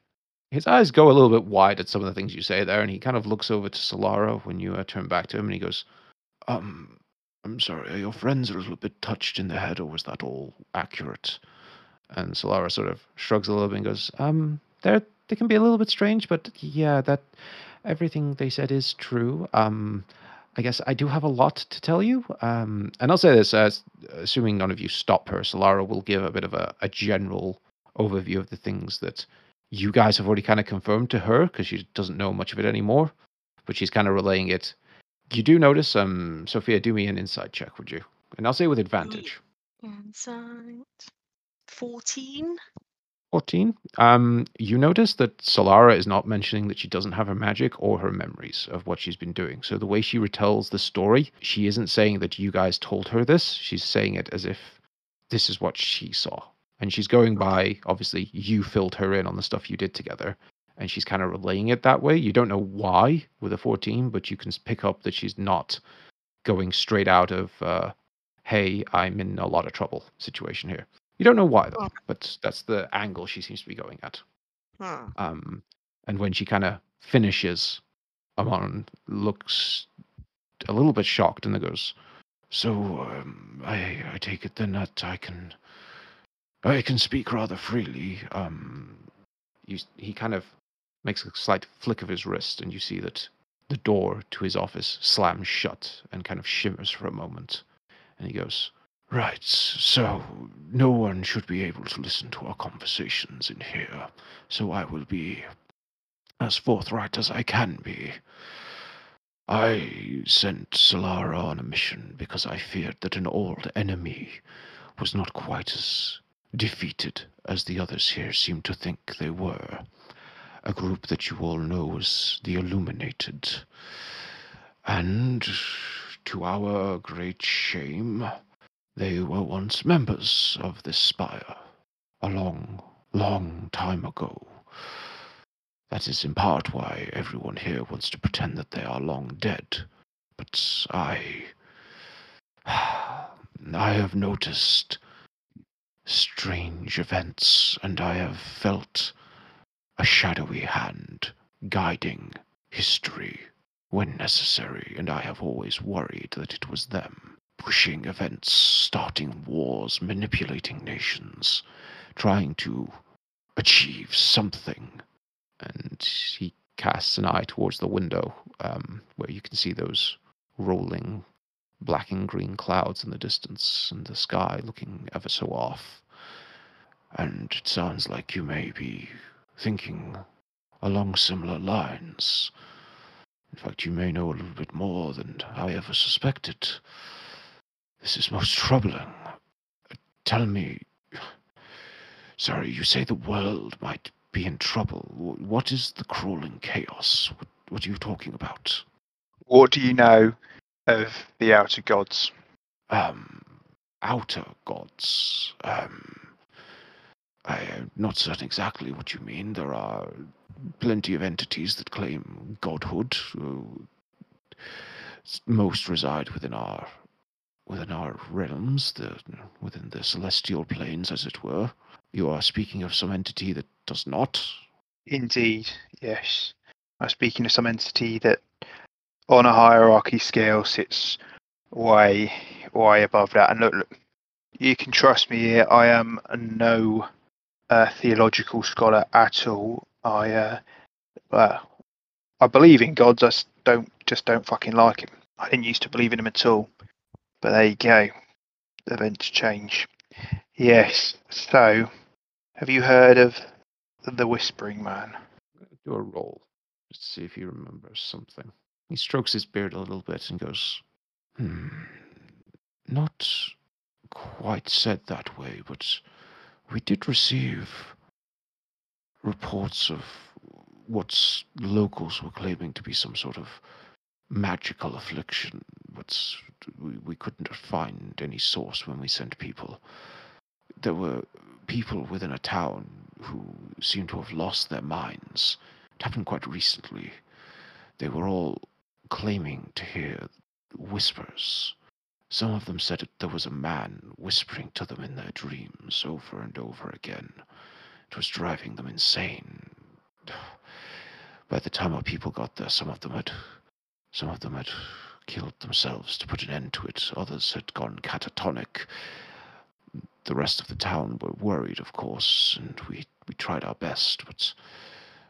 His eyes go a little bit wide at some of the things you say there, and he kind of looks over to Solara when you uh, turn back to him, and he goes, "Um, I'm sorry, are your friends a little bit touched in the head, or was that all accurate?" And Solara sort of shrugs a little bit and goes, "Um, they're they can be a little bit strange, but yeah, that everything they said is true. Um, I guess I do have a lot to tell you. Um, and I'll say this, as assuming none of you stop her, Solara will give a bit of a, a general overview of the things that you guys have already kind of confirmed to her because she doesn't know much of it anymore, but she's kind of relaying it. You do notice, um, Sophia, do me an insight check, would you? And I'll say with advantage. Insight. 14? 14. Um, you notice that Solara is not mentioning that she doesn't have her magic or her memories of what she's been doing. So the way she retells the story, she isn't saying that you guys told her this. She's saying it as if this is what she saw. And she's going by, obviously, you filled her in on the stuff you did together. And she's kind of relaying it that way. You don't know why with a 14, but you can pick up that she's not going straight out of, uh, hey, I'm in a lot of trouble situation here. You don't know why, though, but that's the angle she seems to be going at. Hmm. Um, and when she kind of finishes, Amon looks a little bit shocked and then goes, "So um, I I take it then that I can I can speak rather freely." Um, you, he kind of makes a slight flick of his wrist, and you see that the door to his office slams shut and kind of shimmers for a moment, and he goes. Right, so no one should be able to listen to our conversations in here, so I will be as forthright as I can be. I sent Solara on a mission because I feared that an old enemy was not quite as defeated as the others here seem to think they were. A group that you all know as the Illuminated. And, to our great shame, they were once members of this spire, a long, long time ago. That is in part why everyone here wants to pretend that they are long dead. But I. I have noticed strange events, and I have felt a shadowy hand guiding history when necessary, and I have always worried that it was them pushing events, starting wars, manipulating nations, trying to achieve something. And he casts an eye towards the window, um, where you can see those rolling black and green clouds in the distance, and the sky looking ever so off. And it sounds like you may be thinking along similar lines. In fact, you may know a little bit more than I ever suspected. This is most troubling. Tell me. Sorry, you say the world might be in trouble. What is the crawling chaos? What, what are you talking about? What do you know of the outer gods. Um, outer gods. Um, I am not certain exactly what you mean. There are plenty of entities that claim godhood. uh, Most reside within our within our realms, the within the celestial planes, as it were. You are speaking of some entity that does not. Indeed, yes. I'm speaking of some entity that, on a hierarchy scale, sits way, way above that. And look, look you can trust me here. I am no uh, theological scholar at all. I, uh, well, I believe in gods. I don't just don't fucking like him. I didn't used to believe in him at all. But there you go. Events change. Yes. So, have you heard of the Whispering Man? Do a roll. Let's see if he remembers something. He strokes his beard a little bit and goes, Hmm. Not quite said that way, but we did receive reports of what locals were claiming to be some sort of magical affliction, but we, we couldn't find any source when we sent people. There were people within a town who seemed to have lost their minds. It happened quite recently. They were all claiming to hear whispers. Some of them said there was a man whispering to them in their dreams over and over again. It was driving them insane. By the time our people got there, some of them had some of them had killed themselves to put an end to it. Others had gone catatonic. The rest of the town were worried, of course, and we, we tried our best, but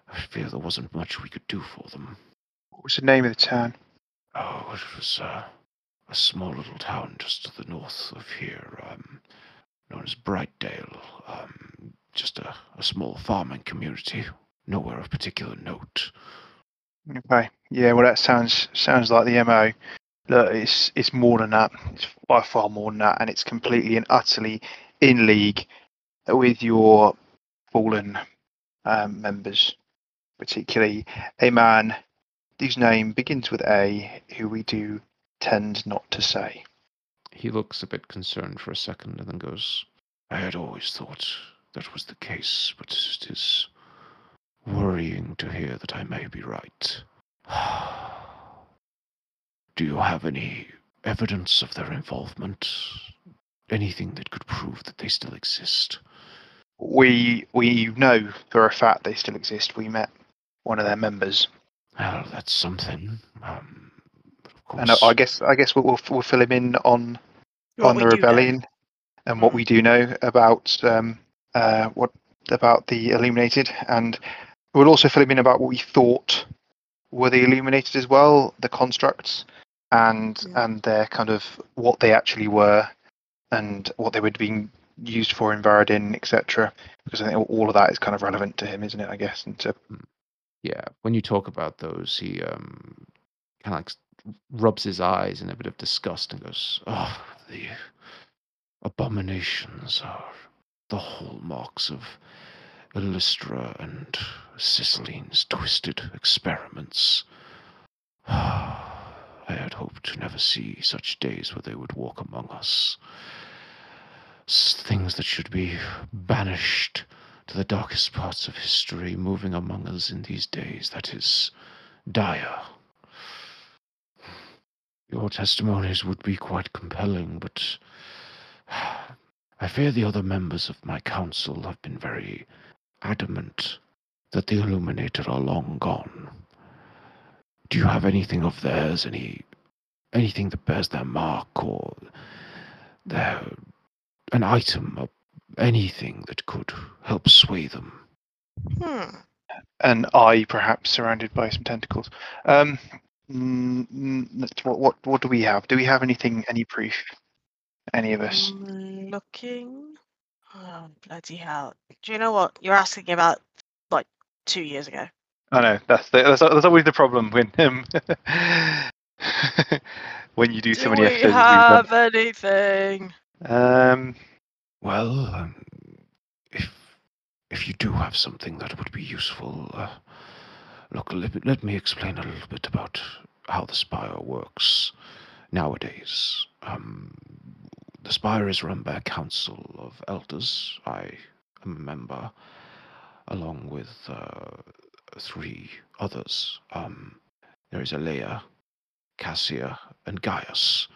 I fear there wasn't much we could do for them. What was the name of the town? Oh, it was uh, a small little town just to the north of here, um, known as Brightdale. Um, just a, a small farming community, nowhere of particular note. Okay. Yeah, well, that sounds sounds like the MO. Look, it's it's more than that. It's by far more than that, and it's completely and utterly in league with your fallen um, members, particularly a man whose name begins with A, who we do tend not to say. He looks a bit concerned for a second and then goes, I had always thought that was the case, but it is worrying to hear that I may be right. Do you have any evidence of their involvement? Anything that could prove that they still exist? We we know for a fact they still exist. We met one of their members, Well, that's something. Um, but of course, and I, I guess I guess we'll, we'll we'll fill him in on What on the rebellion and what Mm. we do know about um, uh, what about the illuminated, and we'll also fill him in about what we thought were the illuminated as well, the constructs, and Mm. and their kind of what they actually were, and what they were being used for in Varadin, etc. Because I think all of that is kind of relevant to him, isn't it? I guess, and to yeah, when you talk about those, he um, kind of like s- rubs his eyes in a bit of disgust and goes, "Oh, the abominations are the hallmarks of Illustra and Ciceline's twisted experiments. I had hoped to never see such days where they would walk among us. Things that should be banished to the darkest parts of history, moving among us in these days. That is dire. Your testimonies would be quite compelling, but I fear the other members of my council have been very adamant that the Illuminator are long gone. Do you have anything of theirs, any anything that bears their mark or their an item or anything that could help sway them? Hmm. an eye perhaps surrounded by some tentacles. Um, mm, mm, what what what do we have? Do we have anything? Any proof? Any of us? I'm looking. Oh, bloody hell. Do you know what? You're asking about like two years ago. I know that's the, that's, that's always the problem when um, when you do, so many we episodes. as have anything? we've. Um, Well, um, if if you do have something that would be useful, uh, look, let, me- let me explain a little bit about how the spire works. nowadays. Um, the spire is run by a council of elders. I am a member, along with uh, three others. Um, there is Alea, Cassia, and Gaius.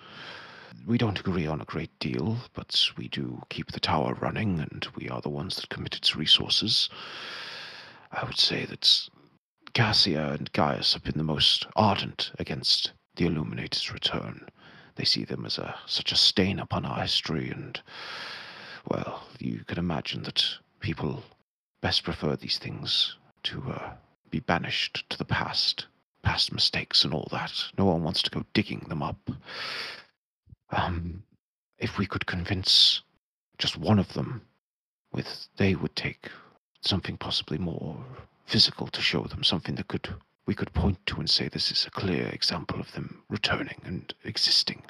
We don't agree on a great deal, but we do keep the tower running, and we are the ones that commit its resources. I would say that Cassia and Gaius have been the most ardent against the Illuminators' return. They see them as a such a stain upon our history, and well, you can imagine that people best prefer these things to uh, be banished to the past, past mistakes and all that. No one wants to go digging them up. Um, if we could convince just one of them, with they would take something possibly more physical to show them something that could we could point to and say this is a clear example of them returning and existing.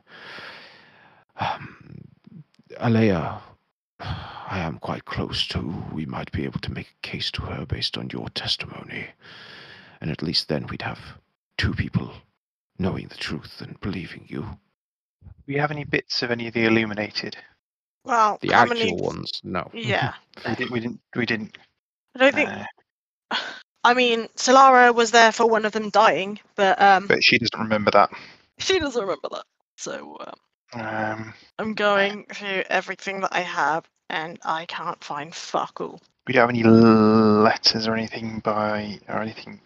Um, Alea, I am quite close to. We might be able to make a case to her based on your testimony. And at least then we'd have two people knowing the truth and believing you. Do we have any bits of any of the illuminated? Well, The how actual many? ones, no. Yeah. We didn't. We didn't. We didn't. I don't think. uh, I mean, Solara was there for one of them dying, but um, but she doesn't remember that. she doesn't remember that. So um, Um, I'm going through everything that I have, and I can't find fuck all. we don't have any letters or anything by or anything.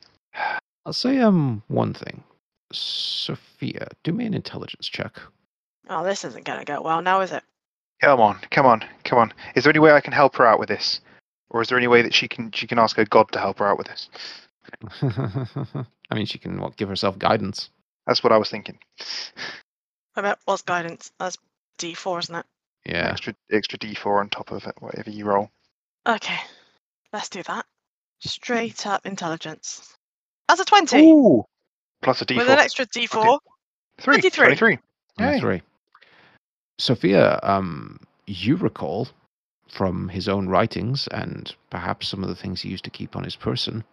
I'll say um one thing. Sophia, do me an intelligence check. Oh, this isn't going to go well now, is it? Come on, come on, come on. Is there any way I can help her out with this, or is there any way that she can she can ask her god to help her out with this? I mean, she can what, give herself guidance. That's what I was thinking. I bet what's guidance? That's D4, isn't it? Yeah. Extra extra D4 on top of it, whatever you roll. Okay, let's do that. Straight up intelligence. That's a 20 Ooh, plus a D4. with an extra D4. Three. 23. 23. Yeah, Yay. three. Sophia, um, you recall from his own writings and perhaps some of the things he used to keep on his person,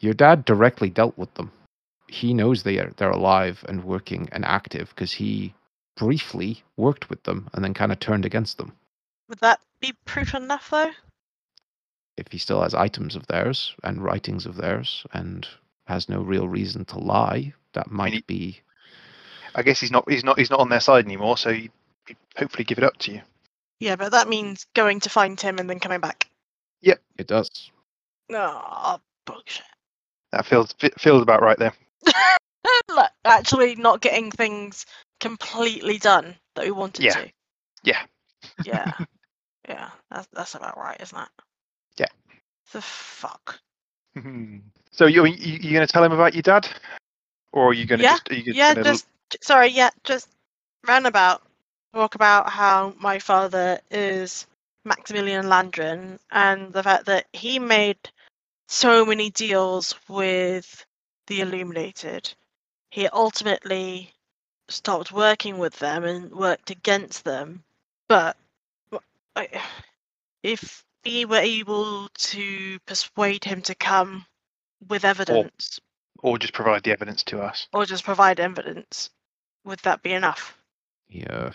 your dad directly dealt with them. He knows they are they're alive and working and active because he briefly worked with them and then kind of turned against them. Would that be proof enough, though? If he still has items of theirs and writings of theirs and has no real reason to lie, that might he- be I guess he's not he's not he's not on their side anymore, so he, he'd hopefully give it up to you. Yeah, but that means going to find him and then coming back. Yep, it does. Oh, bullshit. That feels feels about right there. Like, Actually, not getting things completely done that we wanted Yeah. to. Yeah. Yeah. yeah. That's that's about right, isn't it? Yeah. The fuck. Hmm. so you you, you going to tell him about your dad, or are you going to Yeah, just are you Yeah, gonna, just j- sorry. Yeah, just roundabout. Talk about how my father is Maximilian Landrin and the fact that he made so many deals with the Illuminated. He ultimately stopped working with them and worked against them. But if we were able to persuade him to come with evidence or just provide the evidence to us? or just provide evidence, would that be enough? He uh,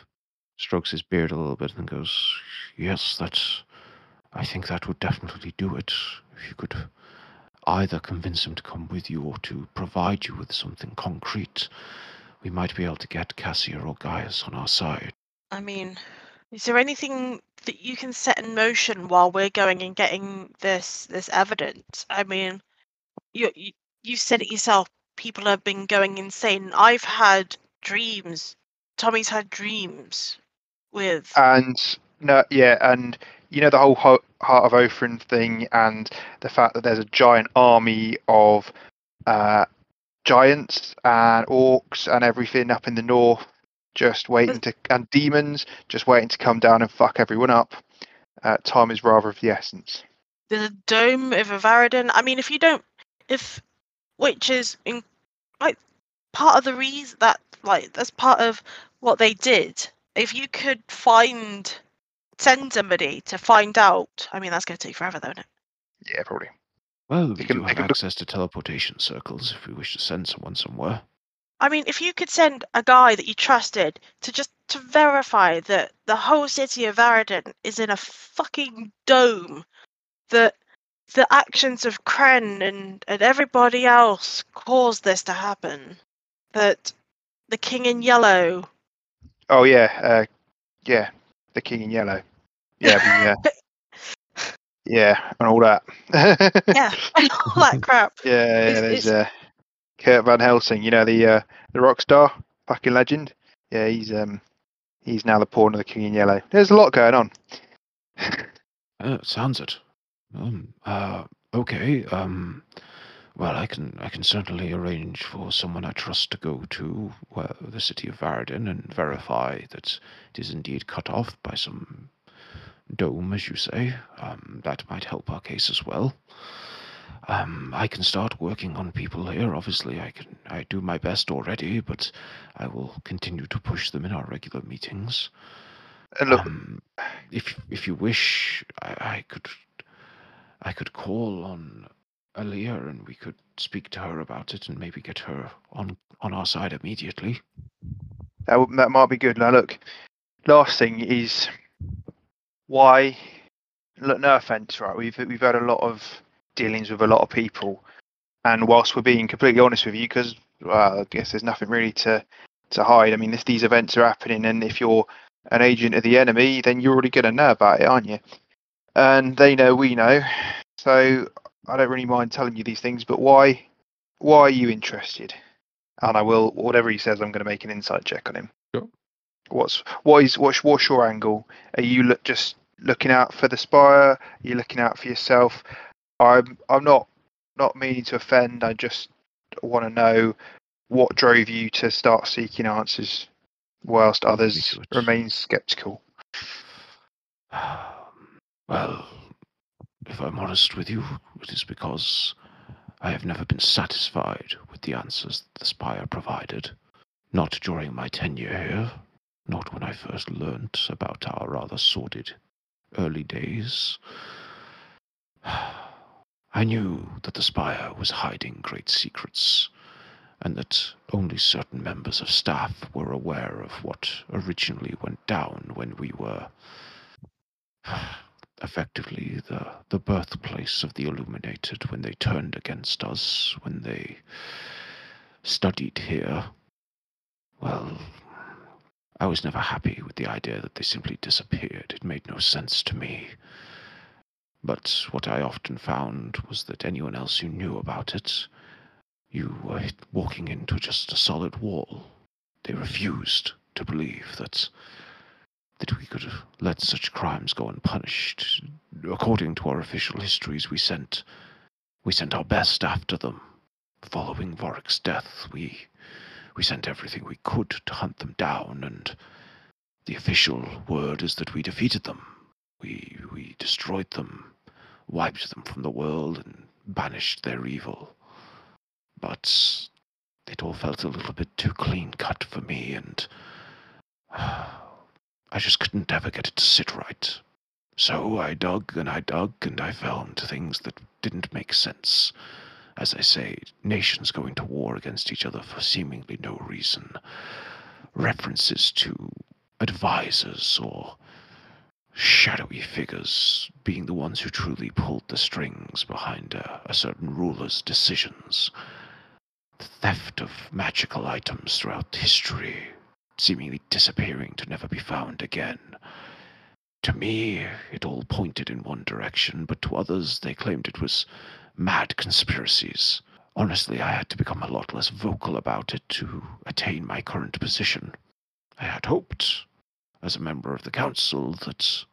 strokes his beard a little bit and goes, Yes, that's. I think that would definitely do it. If you could either convince him to come with you or to provide you with something concrete, we might be able to get Cassia or Gaius on our side. I mean, is there anything that you can set in motion while we're going and getting this this evidence? I mean, you you, you said it yourself. People have been going insane. I've had dreams. Tommy's had dreams with. And no, yeah, and you know the whole Heart of Othrin thing, and the fact that there's a giant army of uh, giants and orcs and everything up in the north, just waiting to, and demons just waiting to come down and fuck everyone up. Uh, time is rather of the essence. There's a dome of Avaradon. I mean, if you don't, if which is in like part of the reason that like that's part of what they did. If you could find send somebody to find out, I mean that's going to take forever, though, isn't it? Yeah, probably. Well, we can- do have can look- access to teleportation circles if we wish to send someone somewhere. I mean, if you could send a guy that you trusted to just to verify that the whole city of Varadin is in a fucking dome, that the actions of Kren and, and everybody else caused this to happen, that the King in Yellow. Oh yeah, uh, yeah, the King in Yellow. Yeah, the, uh, yeah, and all that. Yeah, and all that crap. Yeah, yeah. It's- There's it's- uh, Kurt Van Helsing. You know the uh, the rock star, fucking legend. Yeah, he's um he's now the pawn of the King in Yellow. There's a lot going on. Uh, sounds it. Um, uh, okay. Um, well, I can I can certainly arrange for someone I trust to go to uh, the city of Varadin and verify that it is indeed cut off by some dome, as you say. Um, that might help our case as well. Um, I can start working on people here. Obviously, I can. I do my best already, but I will continue to push them in our regular meetings. And look, Um, if if you wish, I, I could I could call on Aaliyah and we could speak to her about it and maybe get her on on our side immediately. that w- that might be good. Now look, last thing is why. Look, no offense, right? We've we've had a lot of dealings with a lot of people, and whilst we're being completely honest with you, because well, I guess there's nothing really to to hide. I mean, if these events are happening, and if you're an agent of the enemy, then you're already going to know about it, aren't you? And they know we know, so I don't really mind telling you these things. But why why are you interested? And I will, whatever he says, I'm going to make an insight check on him. Sure. What's what is what's what's your angle? Are you look, just looking out for the spire? Are you looking out for yourself? I'm I'm not not meaning to offend. I just want to know what drove you to start seeking answers, whilst others remain skeptical. Well, if I'm honest with you, it is because I have never been satisfied with the answers the Spire provided. Not during my tenure here, not when I first learnt about our rather sordid early days. I knew that the Spire was hiding great secrets, and that only certain members of staff were aware of what originally went down when we were effectively the, the birthplace of the Illuminated when they turned against us, when they studied here. Well, I was never happy with the idea that they simply disappeared. It made no sense to me. But what I often found was that anyone else who knew about it, you were walking into just a solid wall. They refused to believe that that we could let such crimes go unpunished. According to our official histories, we sent we sent our best after them. Following Vorik's death, we we sent everything we could to hunt them down, and the official word is that we defeated them. We we destroyed them, wiped them from the world, and banished their evil. But it all felt a little bit too clean cut for me, and I just couldn't ever get it to sit right. So I dug and I dug and I found things that didn't make sense. As I say, nations going to war against each other for seemingly no reason. References to advisors or shadowy figures being the ones who truly pulled the strings behind a, a certain ruler's decisions. The theft of magical items throughout history, seemingly disappearing to never be found again. To me, it all pointed in one direction, but to others, they claimed it was mad conspiracies. Honestly, I had to become a lot less vocal about it to attain my current position. I had hoped, as a member of the council, that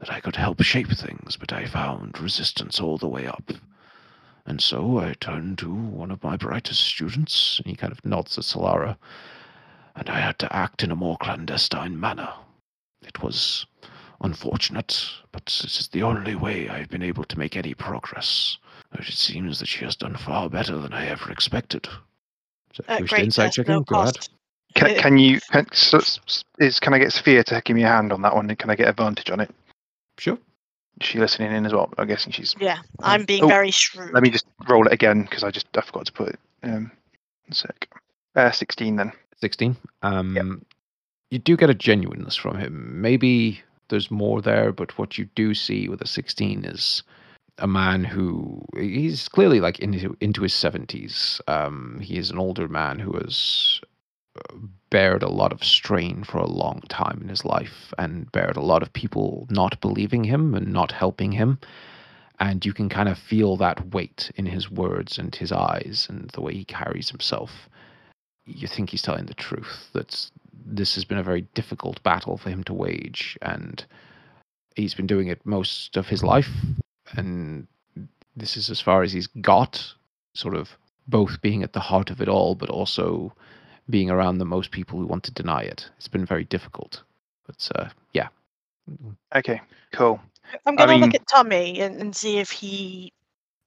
that I could help shape things, but I found resistance all the way up. And so I turned to one of my brightest students, and he kind of nods at Solara, and I had to act in a more clandestine manner. It was unfortunate, but this is the only way I've been able to make any progress. But it seems that she has done far better than I ever expected. So if At you great insight personal checking, go ahead. Can, can you can, s- s- is can I get Sophia to give me a hand on that one? and Can I get advantage on it? Sure. Is she listening in as well? I'm guessing she's. Yeah, I'm being oh, very shrewd. Let me just roll it again because I just I forgot to put it. Um, a sec. Uh, 16 then. 16. Um, You do get a genuineness from him. Maybe there's more there, but what you do see with a 16 is a man who he's clearly like into into his 70s. Um, he is an older man who has uh, bared a lot of strain for a long time in his life and bared a lot of people not believing him and not helping him. And you can kind of feel that weight in his words and his eyes and the way he carries himself. You think he's telling the truth. That this has been a very difficult battle for him to wage, and he's been doing it most of his life. And this is as far as he's got, sort of both being at the heart of it all, but also being around the most people who want to deny it. It's been very difficult. But uh, yeah. Okay, cool. I'm gonna mean- look at Tommy and, and see if he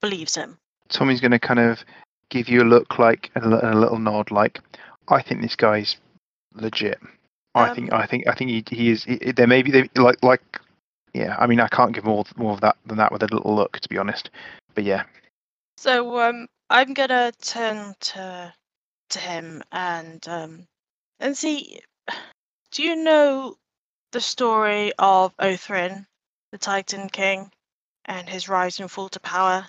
believes him. Tommy's going to kind of give you a look like and a, a little nod, like, I think this guy's legit. I Um, think I think I think he, he is. He, there may be they, like like yeah. I mean, I can't give more more of that than that with a little look, to be honest. But yeah, So um, I'm gonna turn to to him and um, and see. Do you know the story of Othrin, the Titan King, and his rise and fall to power?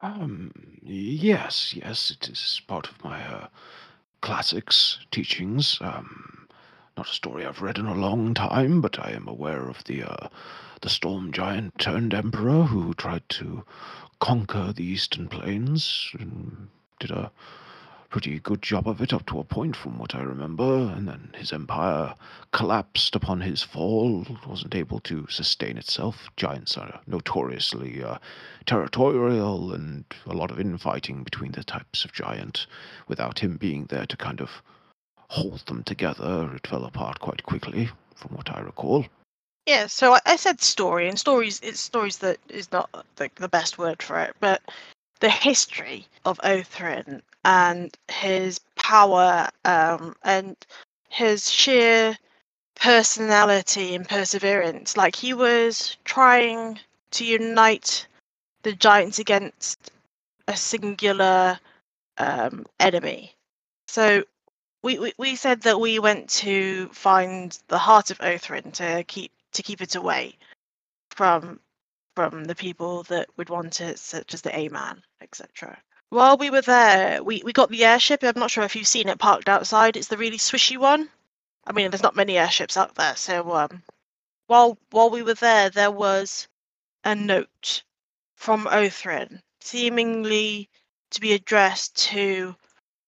Um, yes, yes, it is part of my uh, classics teachings. Um, not a story I've read in a long time, but I am aware of the uh, the storm giant turned emperor who tried to conquer the eastern plains and did a pretty good job of it up to a point from what I remember, and then his empire collapsed upon his fall, wasn't able to sustain itself. Giants are notoriously uh, territorial and a lot of infighting between the types of giant. Without him being there to kind of hold them together, it fell apart quite quickly, from what I recall. Yeah, so I, said story, and stories it's stories that is not the, the best word for it, but the history of Othrin and his power um, and his sheer personality and perseverance. Like he was trying to unite the giants against a singular um, enemy. So we, we, we said that we went to find the heart of Othrin to keep to keep it away from from the people that would want it, such as the A-Man, etc. While we were there, we, we got the airship. I'm not sure if you've seen it parked outside. It's the really swishy one. I mean, there's not many airships out there, so um, while while we were there, there was a note from Othrin, seemingly to be addressed to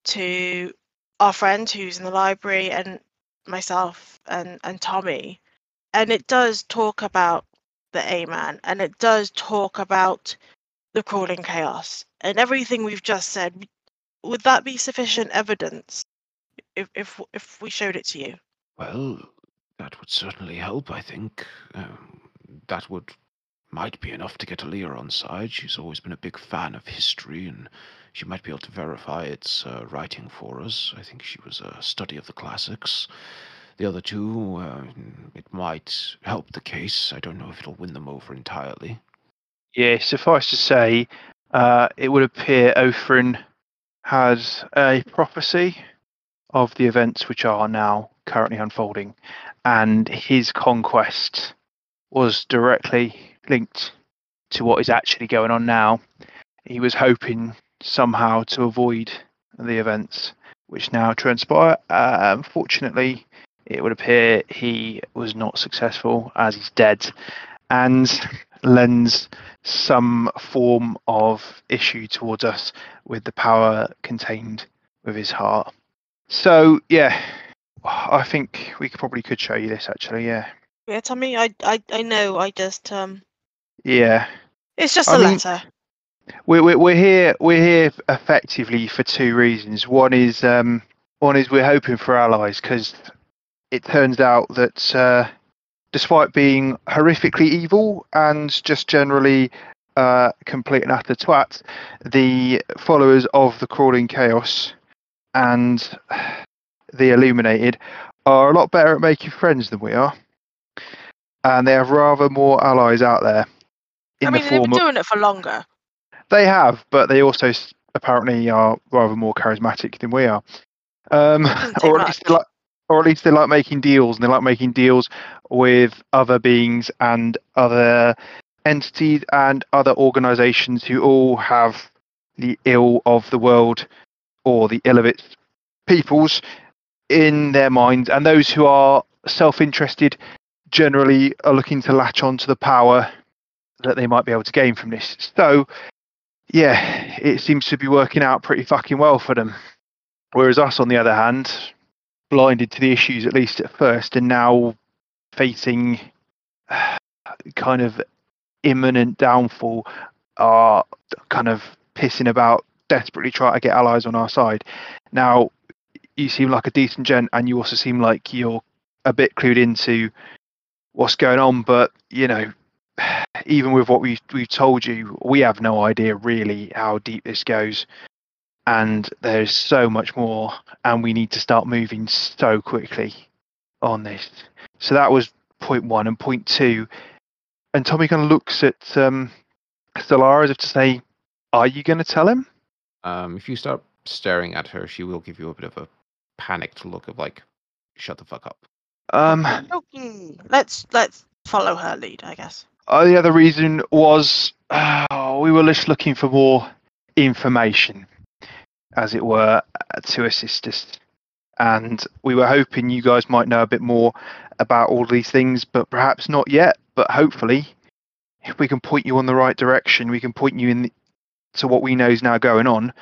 to our friend who's in the library and myself and and Tommy, and it does talk about the A-man, and it does talk about the crawling chaos and everything we've just said. Would that be sufficient evidence if if if we showed it to you? Well, that would certainly help, I think. Um, that would might be enough to get Aaliyah on side. She's always been a big fan of history, and she might be able to verify its uh, writing for us. I think she was a study of the classics. The other two, uh, it might help the case. I don't know if it'll win them over entirely. Yeah. Suffice to say, uh, it would appear Othrin has a prophecy of the events which are now currently unfolding, and his conquest was directly linked to what is actually going on now. He was hoping somehow to avoid the events which now transpire. Uh, unfortunately, it would appear he was not successful as he's dead and lends some form of issue towards us with the power contained with his heart. So, yeah, I think we could probably could show you this actually. Yeah, Yeah, Tommy, I I I know. I just um, yeah. it's just I a mean- letter. We're, we're, we're here. We're here effectively for two reasons. One is um, one is we're hoping for allies because it turns out that uh, despite being horrifically evil and just generally uh, complete and utter twat, the followers of the crawling chaos and the illuminated are a lot better at making friends than we are, and they have rather more allies out there. I mean, the they've been doing it for longer. they have, but they also apparently are rather more charismatic than we are. Um, or at least like, or at least they like making deals, and they like making deals with other beings and other entities and other organisations who all have the ill of the world or the ill of its peoples in their minds, and those who are self-interested generally are looking to latch on to the power that they might be able to gain from this. So, yeah, it seems to be working out pretty fucking well for them. Whereas us, on the other hand, blinded to the issues at least at first, and now facing kind of imminent downfall, are kind of pissing about, desperately trying to get allies on our side. Now, you seem like a decent gent, and you also seem like you're a bit clued into what's going on. But you know, even with what we we've told you, we have no idea really how deep this goes and there's so much more and we need to start moving so quickly on this so that was point one and point two and tommy kind of looks at um Solara as if to say are you going to tell him Um, if you start staring at her, she will give you a bit of a panicked look of like, "Shut the fuck up." um Okay. Let's let's follow her lead, I guess. uh, the other reason was uh, we were just looking for more information as it were to assist us and we were hoping you guys might know a bit more about all these things, but perhaps not yet. But hopefully, if we can point you on the right direction, we can point you in to what we know is now going on.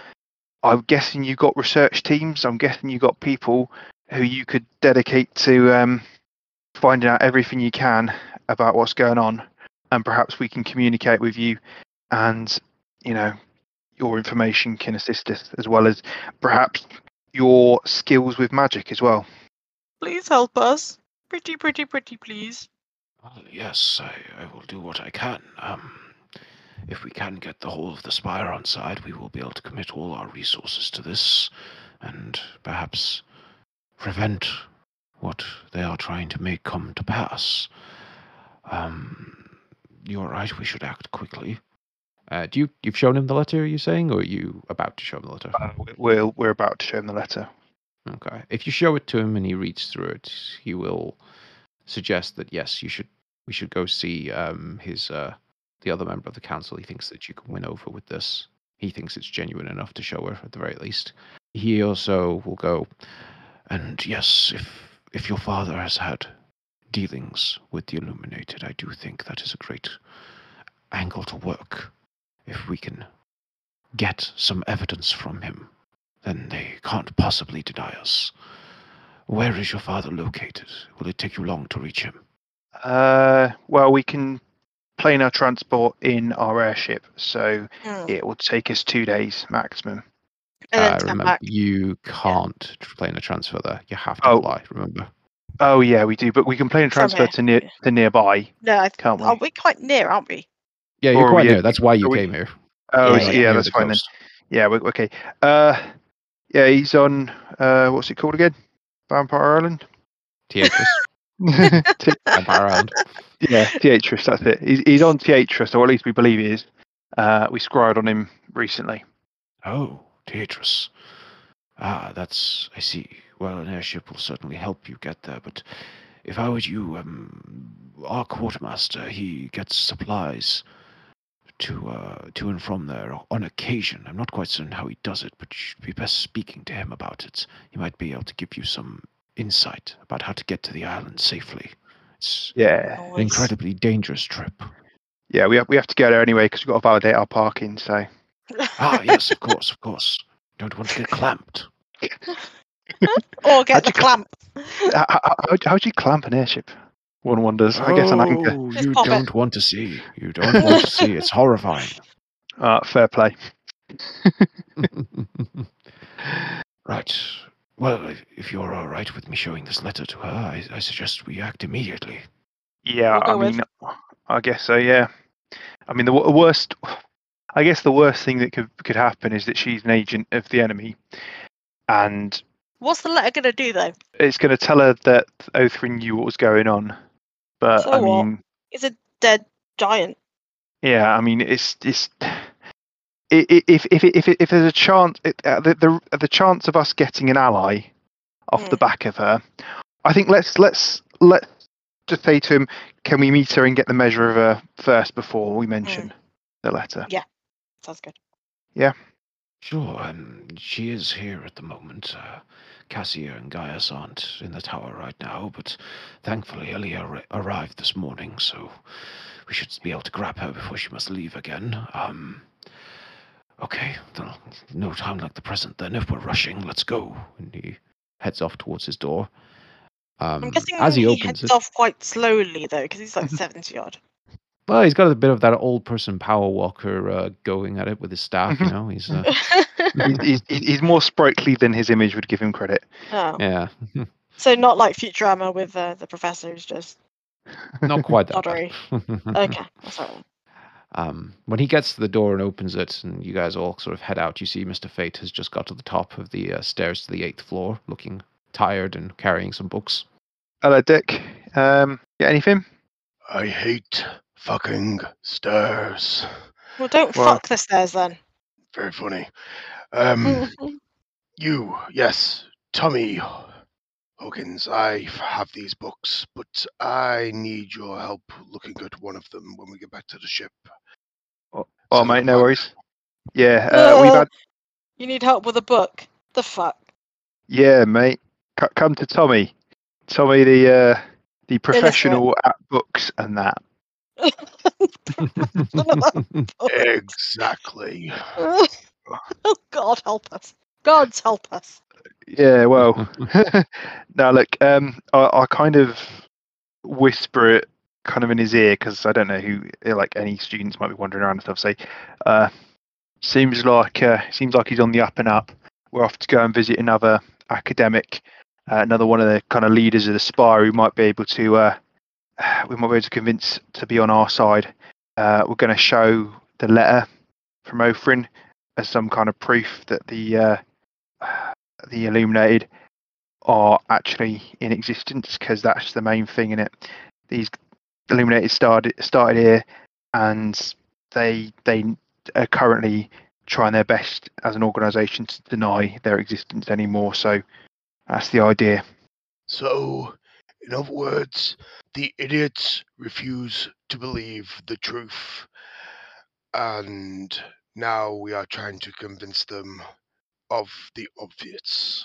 I'm guessing you've got research teams. I'm guessing you've got people who you could dedicate to um, finding out everything you can about what's going on, and perhaps we can communicate with you, and you know, your information can assist us as well as perhaps your skills with magic as well. Please help us. Pretty, pretty, pretty, please. Well, yes, I, I will do what I can. Um, if we can get the whole of the Spire on side, we will be able to commit all our resources to this, and perhaps prevent what they are trying to make come to pass. Um, you're right. We should act quickly. Uh, do you you've shown him the letter? Are you saying, or are you about to show him the letter? Uh, we're we're about to show him the letter. Okay. If you show it to him and he reads through it, he will suggest that yes, you should we should go see um, his uh, the other member of the council. He thinks that you can win over with this. He thinks it's genuine enough to show her at the very least. He also will go, and yes, if if your father has had dealings with the Illuminated, I do think that is a great angle to work. If we can get some evidence from him, then they can't possibly deny us. Where is your father located? Will it take you long to reach him? Uh, well, we can plane our transport in our airship, so Hmm. it will take us two days maximum. And Uh, remember, back. you can't tr- plane a transfer there. You have to Oh. fly. Remember. Oh yeah, we do, but we can plane a transfer Somewhere. to near to nearby, No, I can't we? oh, we're quite near, aren't we? Yeah, you're quite near. That's why you we- came here. Oh, Yeah, yeah, that's the fine then. Yeah, we okay. Uh, yeah, he's on. Uh, what's it called again? Vampire Island. Teatrus. T- Vampire Island. yeah, Teatrus. That's it. He's he's on Teatrus, or at least we believe he is. Uh, we scryed on him recently. Oh, Teatrus. Ah, that's. I see. Well, an airship will certainly help you get there, but if I were you, um, our quartermaster, he gets supplies to uh, to and from there on occasion. I'm not quite certain how he does it, but you'd be best speaking to him about it. He might be able to give you some insight about how to get to the island safely. It's Yeah, an incredibly dangerous trip. yeah. We have we have to go there anyway because we've got to validate our parking. So Ah, yes, of course, of course. Don't want to get clamped. Or get How'd the you clamp. how, how, how do you clamp an airship? One wonders. I guess an anchor. Oh, Just you pop don't want to see. You don't want to see. It's horrifying. Uh, fair play. right. Well, if- if you're all right with me showing this letter to her, I, I suggest we act immediately. Yeah, We'll go I with- mean, I guess so. Yeah, I mean the wo- worst. I guess the worst thing that could could happen is that she's an agent of the enemy, and What's the letter gonna do though? it's going to tell her that Othrin knew what was going on. But So I what? mean, It's a dead giant. yeah, I mean, it's it's. i- i- If if if if, if there's a chance, it, uh, the, the the chance of us getting an ally off Yeah. the back of her. I think let's let's let's just say to him, can we meet her and get the measure of her first before we mention the letter? Yeah, sounds good. Yeah, sure, um, she is here at the moment. Uh, Cassia and Gaius aren't in the tower right now, but thankfully Elia ar- arrived this morning, so we should be able to grab her before she must leave again. Um, okay, no time like the present then. If we're rushing, let's go. And he heads off towards his door. Um, I'm guessing as he, he, opens heads it, off quite slowly though, because he's like 70 odd. well, he's got a bit of that old person power walker uh, going at it with his staff. You know, he's uh, he's, he's, he's more sprightly than his image would give him credit. oh. yeah, So not like Futurama with uh, the professor who's just not quite that. Doddery. okay. That's all right. Um, when he gets to the door and opens it, and you guys all sort of head out, you see Mr. Fate has just got to the top of the uh, stairs to the eighth floor, looking tired and carrying some books. Hello, Dick. Um, get anything? I hate fucking stairs. Well, don't Well- fuck the stairs then. Very funny. Um, you, yes, Tommy Hawkins. I have these books, but I need your help looking at one of them when we get back to the ship. Oh, So mate, no plan- worries. Yeah, uh, we've had. you need help with a book. The fuck? Yeah, mate. C- come to Tommy. Tommy, the uh, the professional at books and that. Exactly. oh, God help us. God's help us. Yeah, well. now look, um, I, I kind of whisper it kind of in his ear because I don't know who, eh, like any students might be wandering around and stuff. Say, uh, seems like uh, seems like he's on the up and up. We're off to go and visit another academic, uh, another one of the kind of leaders of the spire who might be able to, uh, we might be able to convince to be on our side. Uh, we're going to show the letter from Othrin as some kind of proof that the uh, the illuminated are actually in existence because that's the main thing in it. These illuminated started started here, and they they are currently trying their best as an organisation to deny their existence anymore. So that's the idea. So, in other words, the idiots refuse to believe the truth. And now we are trying to convince them of the obvious.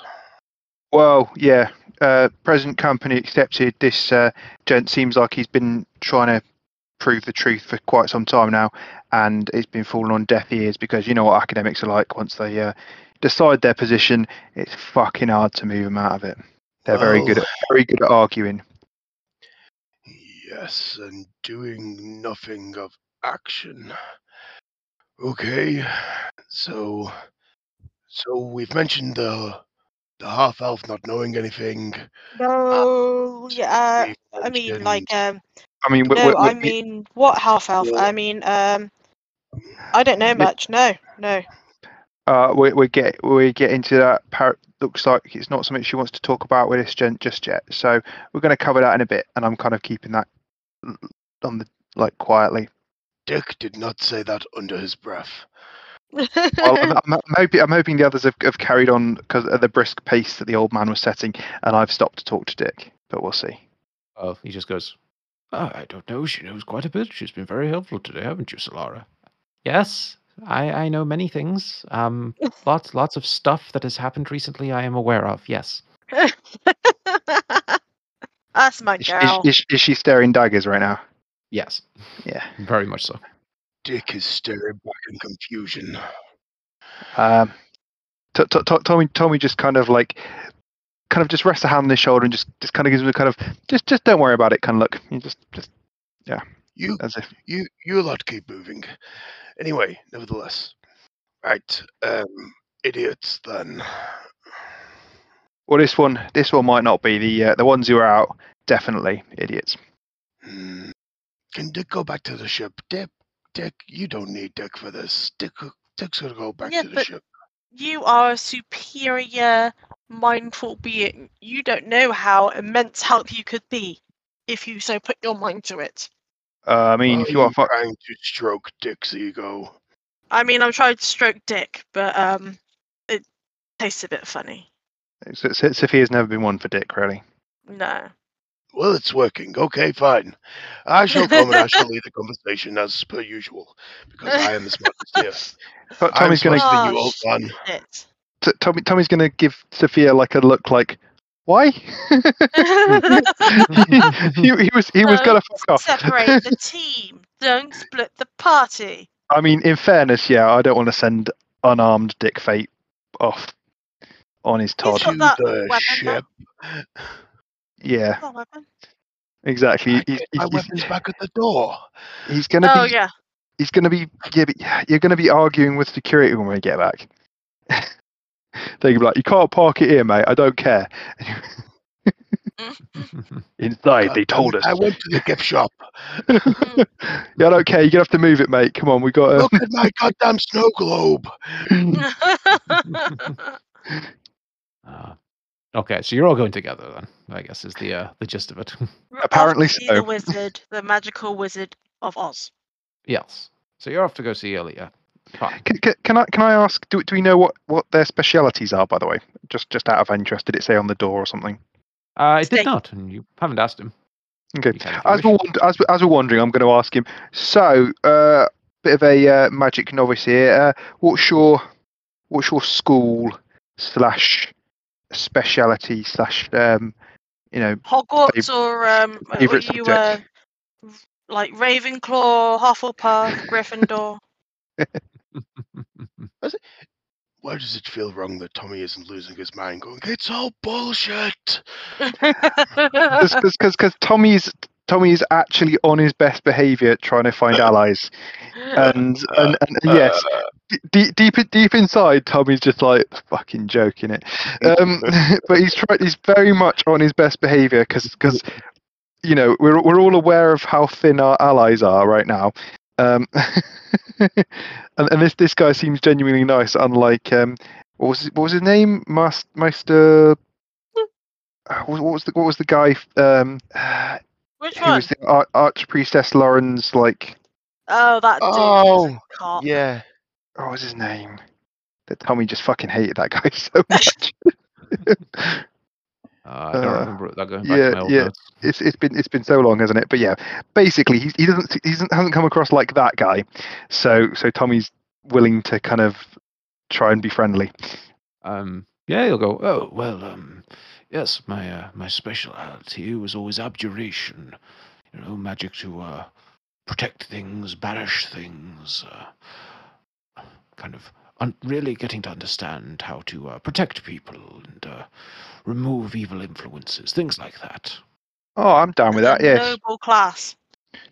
Well, yeah. Uh, present company accepted. This uh, gent seems like he's been trying to prove the truth for quite some time now, and it's been falling on deaf ears because you know what academics are like. Once they uh, decide their position, it's fucking hard to move them out of it. They're very good at very good at arguing. Yes, and doing nothing of action. Okay, so so we've mentioned the the half elf not knowing anything. No, yeah. We've I mean, like, um, I mean, we- no, we- I we- mean, what half elf? I mean, um, I don't know much. No, no. uh, we we get we get into that. Par- looks like it's not something she wants to talk about with this gent just yet. So we're going to cover that in a bit, and I'm kind of keeping that on the like quietly. Dick did not say that under his breath. Well, I'm, I'm, I'm hoping I'm hoping the others have, have carried on because of the brisk pace that the old man was setting, and I've stopped to talk to Dick. But we'll see. Oh, he just goes, oh, I don't know. She knows quite a bit. She's been very helpful today, haven't you, Solara? Yes, I, I know many things. Um, lots, lots of stuff that has happened recently. I am aware of. Yes. That's my Is, is, girl. is, is she staring daggers right now? Yes. Yeah. Very much so. Dick is staring back in confusion. Um, T- T- T- Tommy Tommy just kind of like kind of just rests a hand on his shoulder and just just kind of gives him a kind of just just don't worry about it kind of look. You just just yeah. You as if you you lot keep moving. Anyway, nevertheless. Right. Um idiots then. well this one this one might not be the uh, the ones who are out definitely idiots. Hmm. Can Dick go back to the ship? Dick Dick, you don't need Dick for this. Dick Dick's gonna go back Yeah, to the but- ship. you are a superior, mindful being. You don't know how immense help you could be if you so put your mind to it. Uh, I mean, if you Are are fu- trying to stroke Dick's ego. I mean, I'm trying to stroke Dick, but um, it tastes a bit funny. So, so- Sophia's never been one for Dick, really. No. Well, it's working. Okay, fine. I shall come and I shall lead the conversation as per usual, because I am the smartest here. But I'm Tommy's gonna smarter than oh, you, Oh, old man. Shit. T- Tommy, Tommy's gonna give Sophia like a look, like, why? he, he was he was gonna fuck off. Separate the team. Don't split the party. I mean, in fairness, yeah, I don't want to send unarmed Dick Fate off on his Todd. got To the weapon ship. Yeah, exactly. I He's, get my he's, weapons back at the door. he's gonna Oh be yeah. he's gonna be yeah, but you're gonna be arguing with security when we get back. They'll be like, you can't park it here, mate. I don't care. Inside, they told it, us. I went to the gift shop. yeah, I don't care. You're gonna have to move it, mate. Come on, we got. Look at my goddamn snow globe. Uh, okay, so you're all going together then. I guess is the uh, the gist of it. Apparently Off see so. The wizard, the magical wizard of Oz. yes. So you're off to go see Ilya. Fine. Can, can, can I can I ask? Do, do we know what, what their specialities are? By the way, just just out of interest, did it say on the door or something? Uh, it did not, and you haven't asked him. Okay. You can if you As we're, wand- as, we- as we're wondering, I'm going to ask him. So, uh, bit of a uh, magic novice here. Uh, what's your what's your school slash speciality slash um, you know Hogwarts or um, were favourite you uh, like Ravenclaw, Hufflepuff, Gryffindor? Why does it feel wrong that Tommy isn't losing his mind going, it's all bullshit? because because Tommy's Tommy's actually on his best behaviour trying to find allies, and and, and yes, Uh, deep deep deep inside, Tommy's just like fucking joking it. Um, but he's trying. He's very much on his best behaviour because you know we're we're all aware of how thin our allies are right now. Um, and, and this this guy seems genuinely nice. Unlike um, what was what was his name? Mas- Master. uh, What was the what was the guy? Um, uh, Which who one? was the Ar- Archpriestess Lauren's like? Oh, that dude. Oh, Cop. yeah. What was his name? That Tommy just fucking hated that guy so much. Uh, I don't Uh, remember that going back yeah, to my old yeah. notes. it's it's been it's been so long, hasn't it? But yeah, basically he he doesn't he doesn't hasn't come across like that guy. So so Tommy's willing to kind of try and be friendly. Um, yeah, he'll go. Oh well, um, yes, my uh, my speciality was always abjuration. You know, magic to uh, protect things, banish things. Uh, kind of un- really getting to understand how to uh, protect people and uh, remove evil influences, things like that. Oh, I'm down with that. The Yes, Noble class.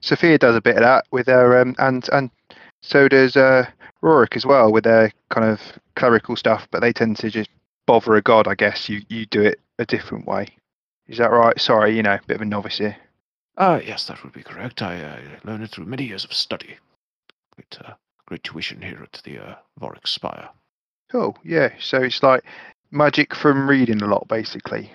Sophia does a bit of that with her um and and so does uh Rorik as well with their kind of clerical stuff. But they tend to just bother a god. I guess you you do it a different way. Is that right? Sorry, you know, bit of a novice here. Ah, yes, that would be correct. I uh, learned it through many years of study. Great, uh, great tuition here at the uh, Vorik Spire. Cool. Yeah. So it's like magic from reading a lot, basically.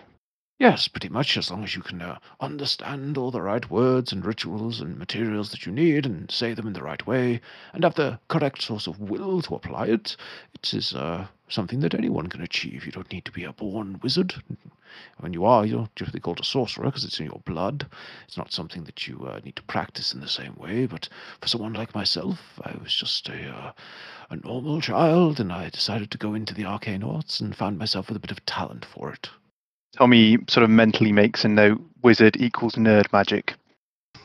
Yes, pretty much, as long as you can uh, understand all the right words and rituals and materials that you need and say them in the right way and have the correct source of will to apply it, it is uh, something that anyone can achieve. You don't need to be a born wizard. When you are, you're typically called a sorcerer because it's in your blood. It's not something that you uh, need to practice in the same way, but for someone like myself, I was just a, uh, a normal child and I decided to go into the arcane arts and found myself with a bit of talent for it. Tommy sort of mentally makes a note: wizard equals nerd magic.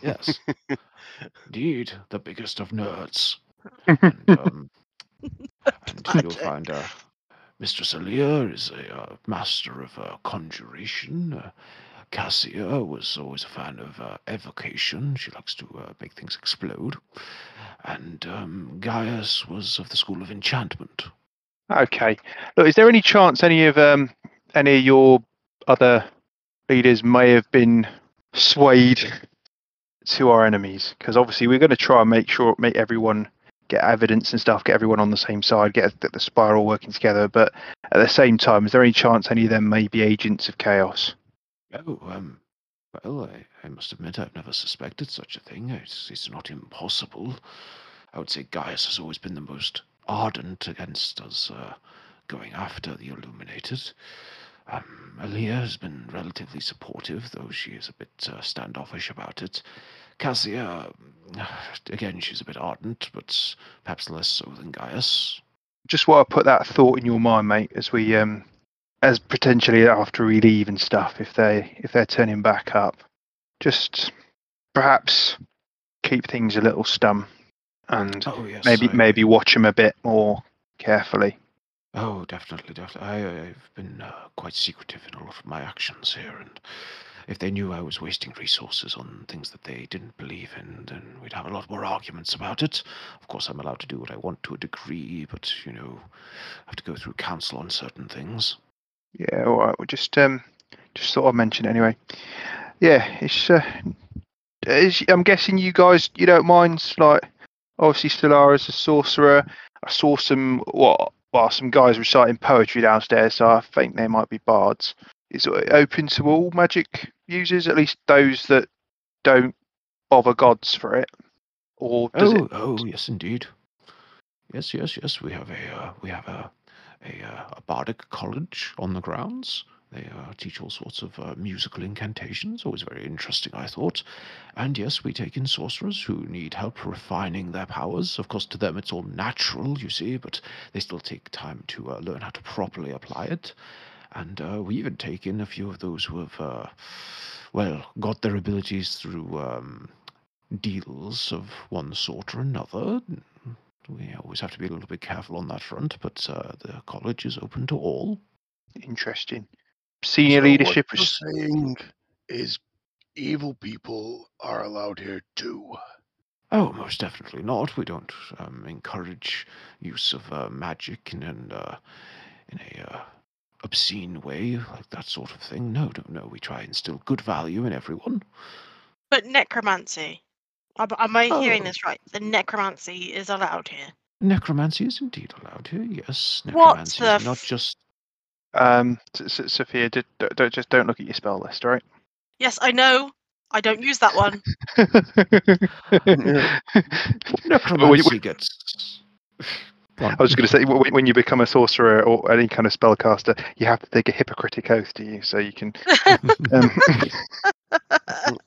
Yes. Indeed, the biggest of nerds. and, um, and you'll find uh, Mistress Alia is a uh, master of uh, conjuration. Uh, Cassia was always a fan of uh, evocation. She likes to uh, make things explode. And um, Gaius was of the school of enchantment. Okay. Look, is there any chance any of um any of your other leaders may have been swayed to our enemies? Because obviously we're going to try and make sure make everyone get evidence and stuff, get everyone on the same side, get the, spiral working together. But at the same time, is there any chance any of them may be agents of chaos? Oh, um, well, I, I must admit I've never suspected such a thing. It's, it's not impossible. I would say Gaius has always been the most ardent against us uh, going after the Illuminated. Um, Aaliyah has been relatively supportive, though she is a bit uh, standoffish about it. Cassia, again, she's a bit ardent, but perhaps less so than Gaius. Just want to put that thought in your mind, mate, as we um, as potentially after we leave and stuff, if they if they're turning back up, just perhaps keep things a little stum and Oh yes, maybe I- maybe watch them a bit more carefully. Oh, definitely, definitely. I, I've been uh, quite secretive in a lot of my actions here, and if they knew I was wasting resources on things that they didn't believe in, then we'd have a lot more arguments about it. Of course, I'm allowed to do what I want to a degree, but you know, I have to go through council on certain things. Yeah, all right. Well, just um, just thought I'd mention it anyway. Yeah, it's. Uh, I'm guessing you guys you don't mind like obviously Solara's a sorcerer. I saw some what well some guys reciting poetry downstairs, so I think they might be bards. Is it open to all magic users, at least those that don't bother gods for it, or does oh, it? oh, yes, indeed. Yes, yes, yes. We have a uh, we have a a, uh, a bardic college on the grounds. They uh, teach all sorts of uh, musical incantations. Always very interesting, I thought. And yes, we take in sorcerers who need help refining their powers. Of course, to them it's all natural, you see, but they still take time to uh, learn how to properly apply it. And uh, we even take in a few of those who have, uh, well, got their abilities through um, deals of one sort or another. We always have to be a little bit careful on that front, but uh, the college is open to all. Interesting. Senior So leadership What is you're saying is evil people are allowed here too. Oh, most definitely not. We don't um, encourage use of uh, magic in an, uh, in a uh, obscene way, like that sort of thing. No, no, no. We try and instill good value in everyone. But necromancy. Am, am I hearing Oh. this right? The necromancy is allowed here. Necromancy is indeed allowed here. Yes, What necromancy the is not just. Um, S- S- Sophia. Did, don't, don't just don't look at your spell list, all right? Yes, I know. I don't use that one. Necromancy gets. I was going to say, when you become a sorcerer or any kind of spellcaster, you have to take a Hippocratic oath, do you? So you can. Um,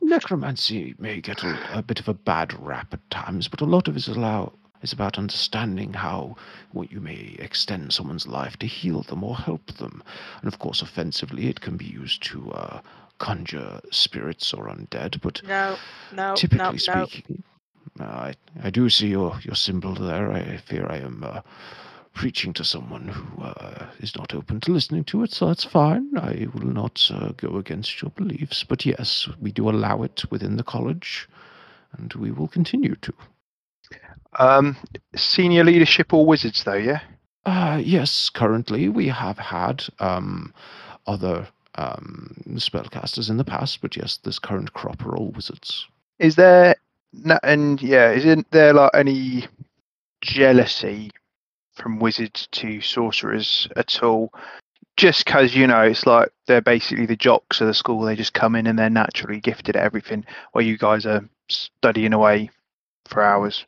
Necromancy may get a, a bit of a bad rap at times, but a lot of it is allow is about understanding how what you may extend someone's life to heal them or help them. And of course, offensively, it can be used to uh, conjure spirits or undead. But no, no, no, typically no. speaking, uh, I I do see your your symbol there. I fear I am. Uh, Preaching to someone who uh, is not open to listening to it, so that's fine. I will not uh, go against your beliefs, but yes, we do allow it within the college, and we will continue to. Um, senior leadership or wizards, though, yeah? Uh, yes, currently we have had um, other um, spellcasters in the past, but yes, this current crop are all wizards. Is there. No, and yeah, isn't there like any jealousy from wizards to sorcerers at all? Just because, you know, it's like they're basically the jocks of the school. They just come in and they're naturally gifted at everything, while you guys are studying away for hours.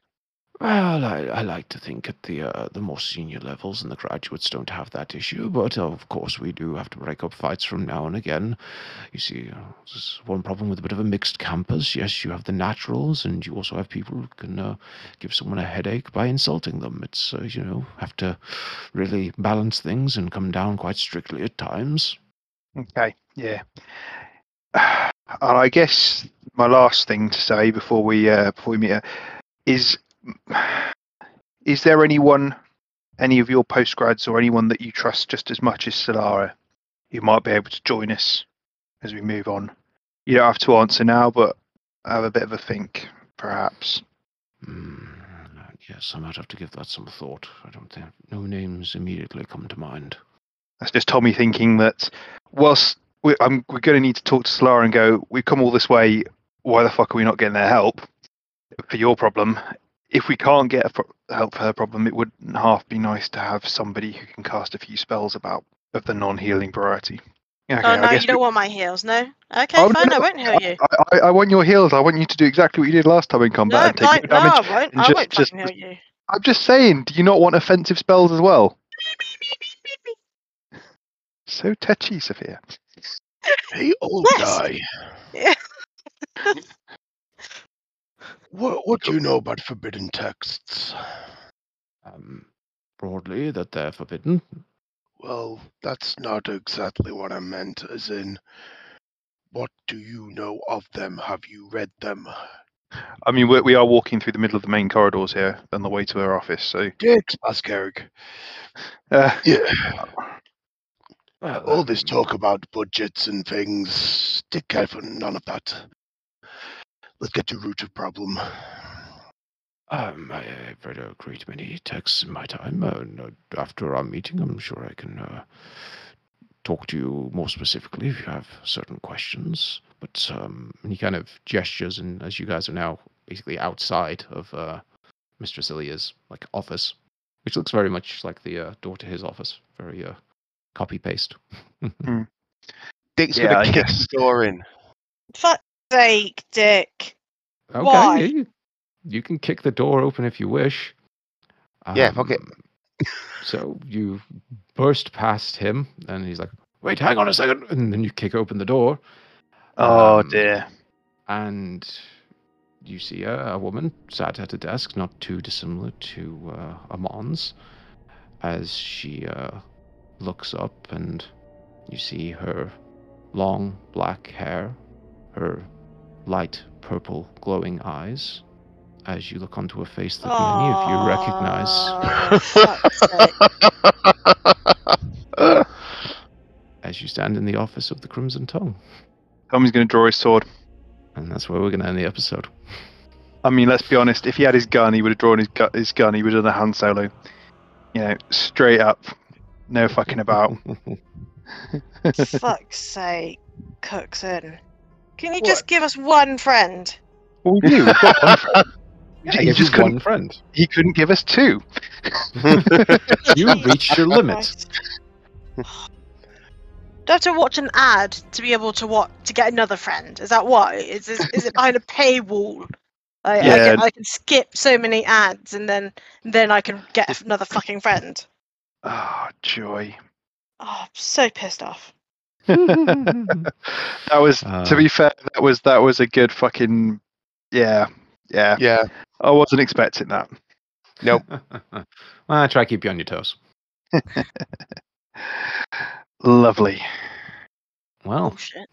Well, I, I like to think at the uh, the more senior levels and the graduates don't have that issue, but uh, of course we do have to break up fights from now and again. You see, uh, there's one problem with a bit of a mixed campus. Yes, you have the naturals, and you also have people who can uh, give someone a headache by insulting them. It's uh, you know have to really balance things and come down quite strictly at times. Okay, yeah. And I guess my last thing to say before we uh, before we meet is: is there anyone, any of your postgrads or anyone that you trust just as much as Solara, who might be able to join us as we move on? You don't have to answer now, but I have a bit of a think, perhaps. Hmm, yes, I might have to give that some thought. I don't think no names immediately come to mind. That's just Tommy thinking that whilst we, I'm, we're going to need to talk to Solara and go, we've come all this way. Why the fuck are we not getting their help for your problem? If we can't get a pro- help for her problem, it wouldn't half be nice to have somebody who can cast a few spells about of the non-healing variety. Yeah, oh no, I you don't we- want my heals, no? Okay, Oh, fine, no, I won't heal you. I, I, I want your heals. I want you to do exactly what you did last time in No, combat and take fine, no no. I won't. and I just- won't just- fucking heal you. I'm just saying, do you not want offensive spells as well? So touchy, Sophia. Hey, old Yes. guy. Yeah. What what do you know about forbidden texts? Um, broadly, that they're forbidden. Well, that's not exactly what I meant, as in what do you know of them? Have you read them? I mean, we we are walking through the middle of the main corridors here on the way to her office. So, Dix Askerig. uh, Yeah. Well, All this um, talk about budgets and things, stick careful, none of that. Let's get to the root of problem. Um, I, I've read a great many texts in my time. Uh, after our meeting, I'm sure I can uh, talk to you more specifically if you have certain questions. But um, and he kind of gestures, and as you guys are now basically outside of uh, Mistress Ilia's like office, which looks very much like the uh, door to his office, very uh, copy paste. Dick's Yeah, gonna I kick guess. the door in. Fuck's sake, Dick. Okay, Why? yeah, you, you can kick the door open if you wish. Yeah, fuck it. Um, So you burst past him, and he's like, "Wait, hang on a second. And then you kick open the door, oh Um, dear. and you see a, a woman sat at a desk, not too dissimilar to uh, Amon's, as she uh, looks up, and you see her long black hair, her light purple glowing eyes. As you look onto a face that many of you recognize. Fuck's sake. as you stand in the office of the Crimson Tongue. Tommy's going to draw his sword. And that's where we're going to end the episode. I mean, let's be honest. If he had his gun, he would have drawn his, gu- his gun. He would have done a hand solo. You know, straight up, no fucking about. fuck's sake, Cookson. Can you What? just give us one friend? Well, we do. We've got one friend. Yeah, he you just just couldn't. friend. He couldn't give us two. You reached your limit. Christ. Do I have to watch an ad to be able to what to get another friend? Is that what? Is this, is it behind a paywall? Like, I, Yeah. can, I can skip so many ads and then then I can get another fucking friend. Oh, joy. Oh, I'm so pissed off. That was, Uh. to be fair, that was that was a good fucking, yeah, yeah. yeah. I wasn't expecting that. Nope. well, try to keep you on your toes. Lovely. Well, Oh shit.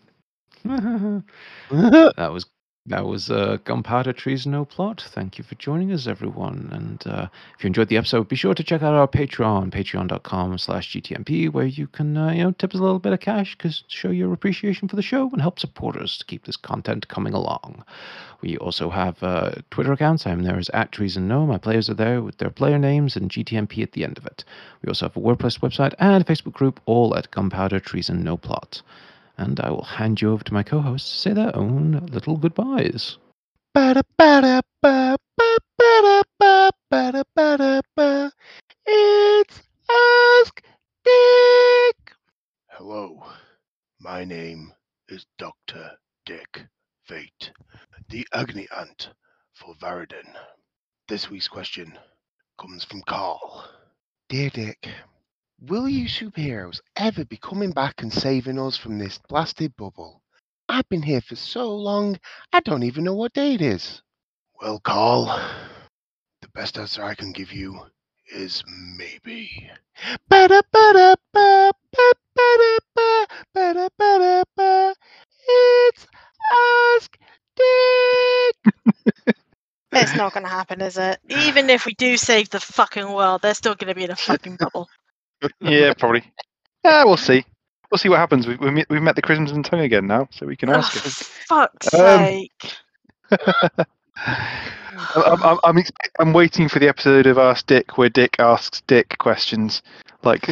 that was that was uh, Gunpowder Treason and No Plot. Thank you for joining us, everyone. And uh, if you enjoyed the episode, be sure to check out our Patreon, patreon.com slash GTNP, where you can, uh, you know, tip us a little bit of cash because show your appreciation for the show and help support us to keep this content coming along. We also have uh, Twitter accounts. I'm there as at Trees and No. My players are there with their player names and GTNP at the end of it. We also have a WordPress website and a Facebook group, all at Gunpowder Treason and No Plot and I will hand you over to my co-hosts to say their own little goodbyes. It's Ask Dick. Hello, my name is Dr. Dick Fate, the Agony Ant for Varadin. This week's question comes from Carl. Dear Dick, will you superheroes ever be coming back and saving us from this blasted bubble? I've been here for so long, I don't even know what day it is. Well, Carl, the best answer I can give you is maybe. It's Ask Dick. It's not gonna happen, is it? Even if we do save the fucking world, they're still gonna be in a fucking bubble. Yeah, probably. Yeah, we'll see. We'll see what happens. We, we, met- we've met the Crimson Tongue again now, so we can Oh, ask it. fuck's Um, sake. I'm, I'm, I'm, I'm waiting for the episode of Ask Dick where Dick asks Dick questions. Like,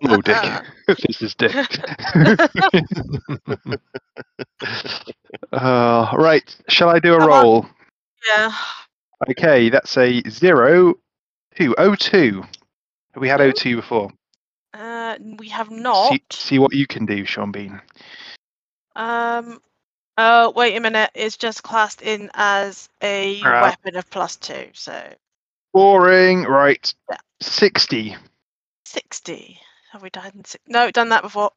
hello, Dick. this is Dick. uh, right. Shall I do a Come on. roll? yeah. Okay, that's a zero, oh, two. Have we had Two? O2 before? Uh, we have not. See, see what you can do, Sean Bean. Um. Oh, wait a minute. It's just classed in as a Right. weapon of plus two. So Boring. Right. Yeah. 60. 60. Have we done six? No, done that before.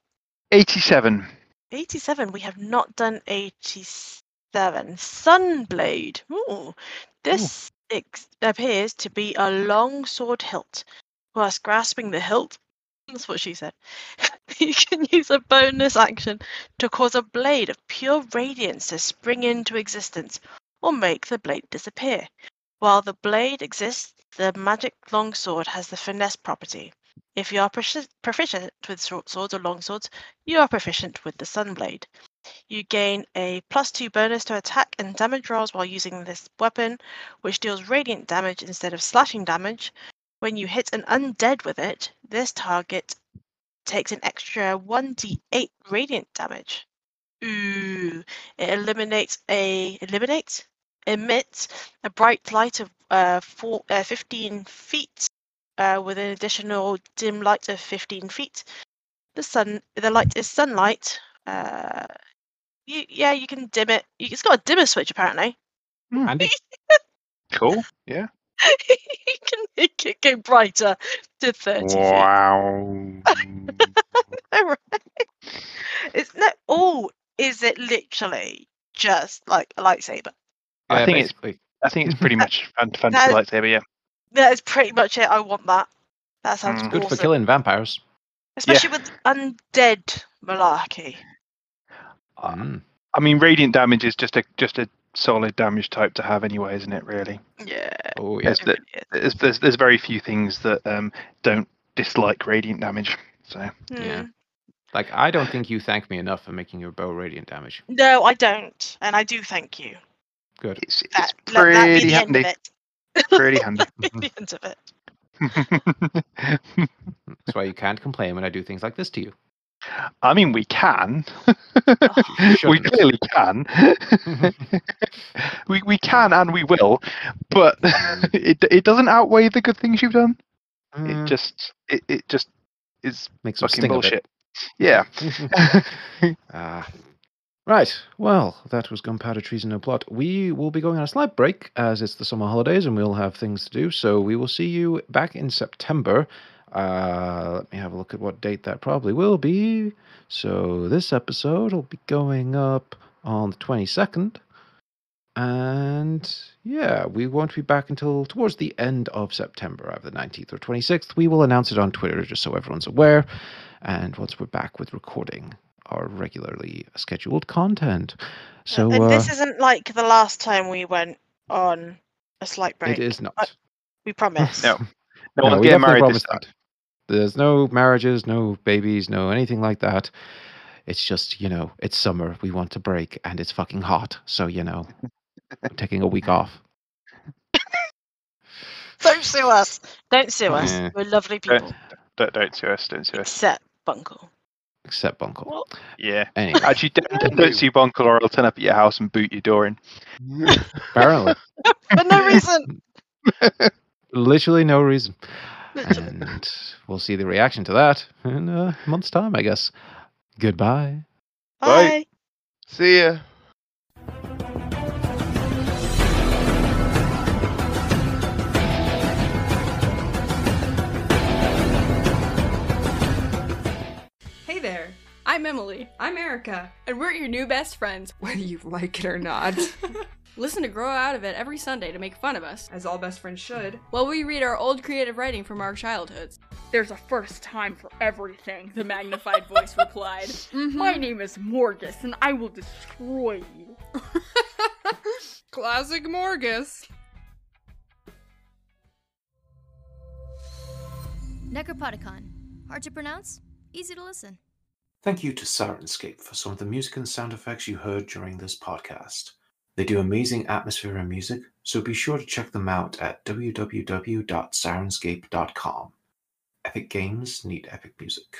87. 87. We have not done 87. Sunblade. Ooh. This appears to be a long sword hilt. Whilst grasping the hilt, that's what she said. you can use a bonus action to cause a blade of pure radiance to spring into existence or make the blade disappear. While the blade exists, the magic longsword has the finesse property. If you are profi- proficient with short swords or long swords, you are proficient with the Sunblade. You gain a plus two bonus to attack and damage rolls while using this weapon, which deals radiant damage instead of slashing damage. When you hit an undead with it, this target takes an extra 1d8 radiant damage. Ooh, it eliminates a eliminates emits a bright light of uh, four, uh 15 feet uh, with an additional dim light of 15 feet. The sun, the light is sunlight. Uh, you, yeah, you can dim it. You- It's got a dimmer switch apparently. Andy? Cool. Yeah. you can make it go brighter to 30. Wow. Right. It's no. Oh, is it literally just like a lightsaber? I Yeah, think it's- I think it's pretty much fan- fancy No. lightsaber, yeah. That is pretty much it. I want that. That sounds Mm. good for killing vampires. Especially with undead malarkey. Mm. I mean, radiant damage is just a just a solid damage type to have anyway, isn't it? Really, Yeah. Oh yeah. Yes, it that- really is. there's, there's there's very few things that um, don't dislike radiant damage. So Yeah. Mm. Like I don't think you thank me enough for making your bow radiant damage. No, I don't, and I do thank you. Good. it's it's That, let that pretty the end of handy. Pretty handy. the end of it. That's why you can't complain when I do things like this to you. I mean, we can. You we clearly can. we we can and we will, but it it doesn't outweigh the good things you've done. Mm, It just it, it just is makes fucking bullshit. Yeah. Ah. Right. Well, that was Gunpowder Treason No Plot. We will be going on a slight break as it's the summer holidays and we'll have things to do. So we will see you back in September. Uh, let me have a look at what date that probably will be. So this episode will be going up on the 22nd. And yeah, we won't be back until towards the end of September, either the 19th or 26th. We will announce it on Twitter just so everyone's aware. And once we're back with recording our regularly scheduled content. So and uh, this isn't like the last time we went on a slight break. it is not. Uh, We promise. No. No No, one's we getting definitely married this time. that. There's no marriages, no babies, no anything like that. It's just, you know, it's summer. We want to break and it's fucking hot. So, you know, I'm taking a week off. Don't sue us. Don't sue us. Yeah. We're lovely Don't- people. Don't, don't sue us. Don't sue us. Except Bunkle. Except Bunkle. Well, Yeah. Anyway, Actually, don't, don't sue Bonkle or I'll turn up at your house and boot your door in. apparently. for no reason. Literally no reason. Literally. And we'll see the reaction to that in a month's time, I guess. Goodbye. Bye. See ya. Hey there, I'm Emily. I'm Erica, And we're your new best friends. whether you like it or not, Listen to Grow Out of It every Sunday to make fun of us, as all best friends should. while we read our old creative writing from our childhoods. There's a first time for everything, the magnified voice replied. Mm-hmm. My name is Morgus, and I will destroy you. Classic Morgus. Necropodicon. Hard to pronounce, easy to listen. Thank you to Sirenscape for some of the music and sound effects you heard during this podcast. They do amazing atmosphere and music, so be sure to check them out at www.sirenscape.com. Epic games need epic music.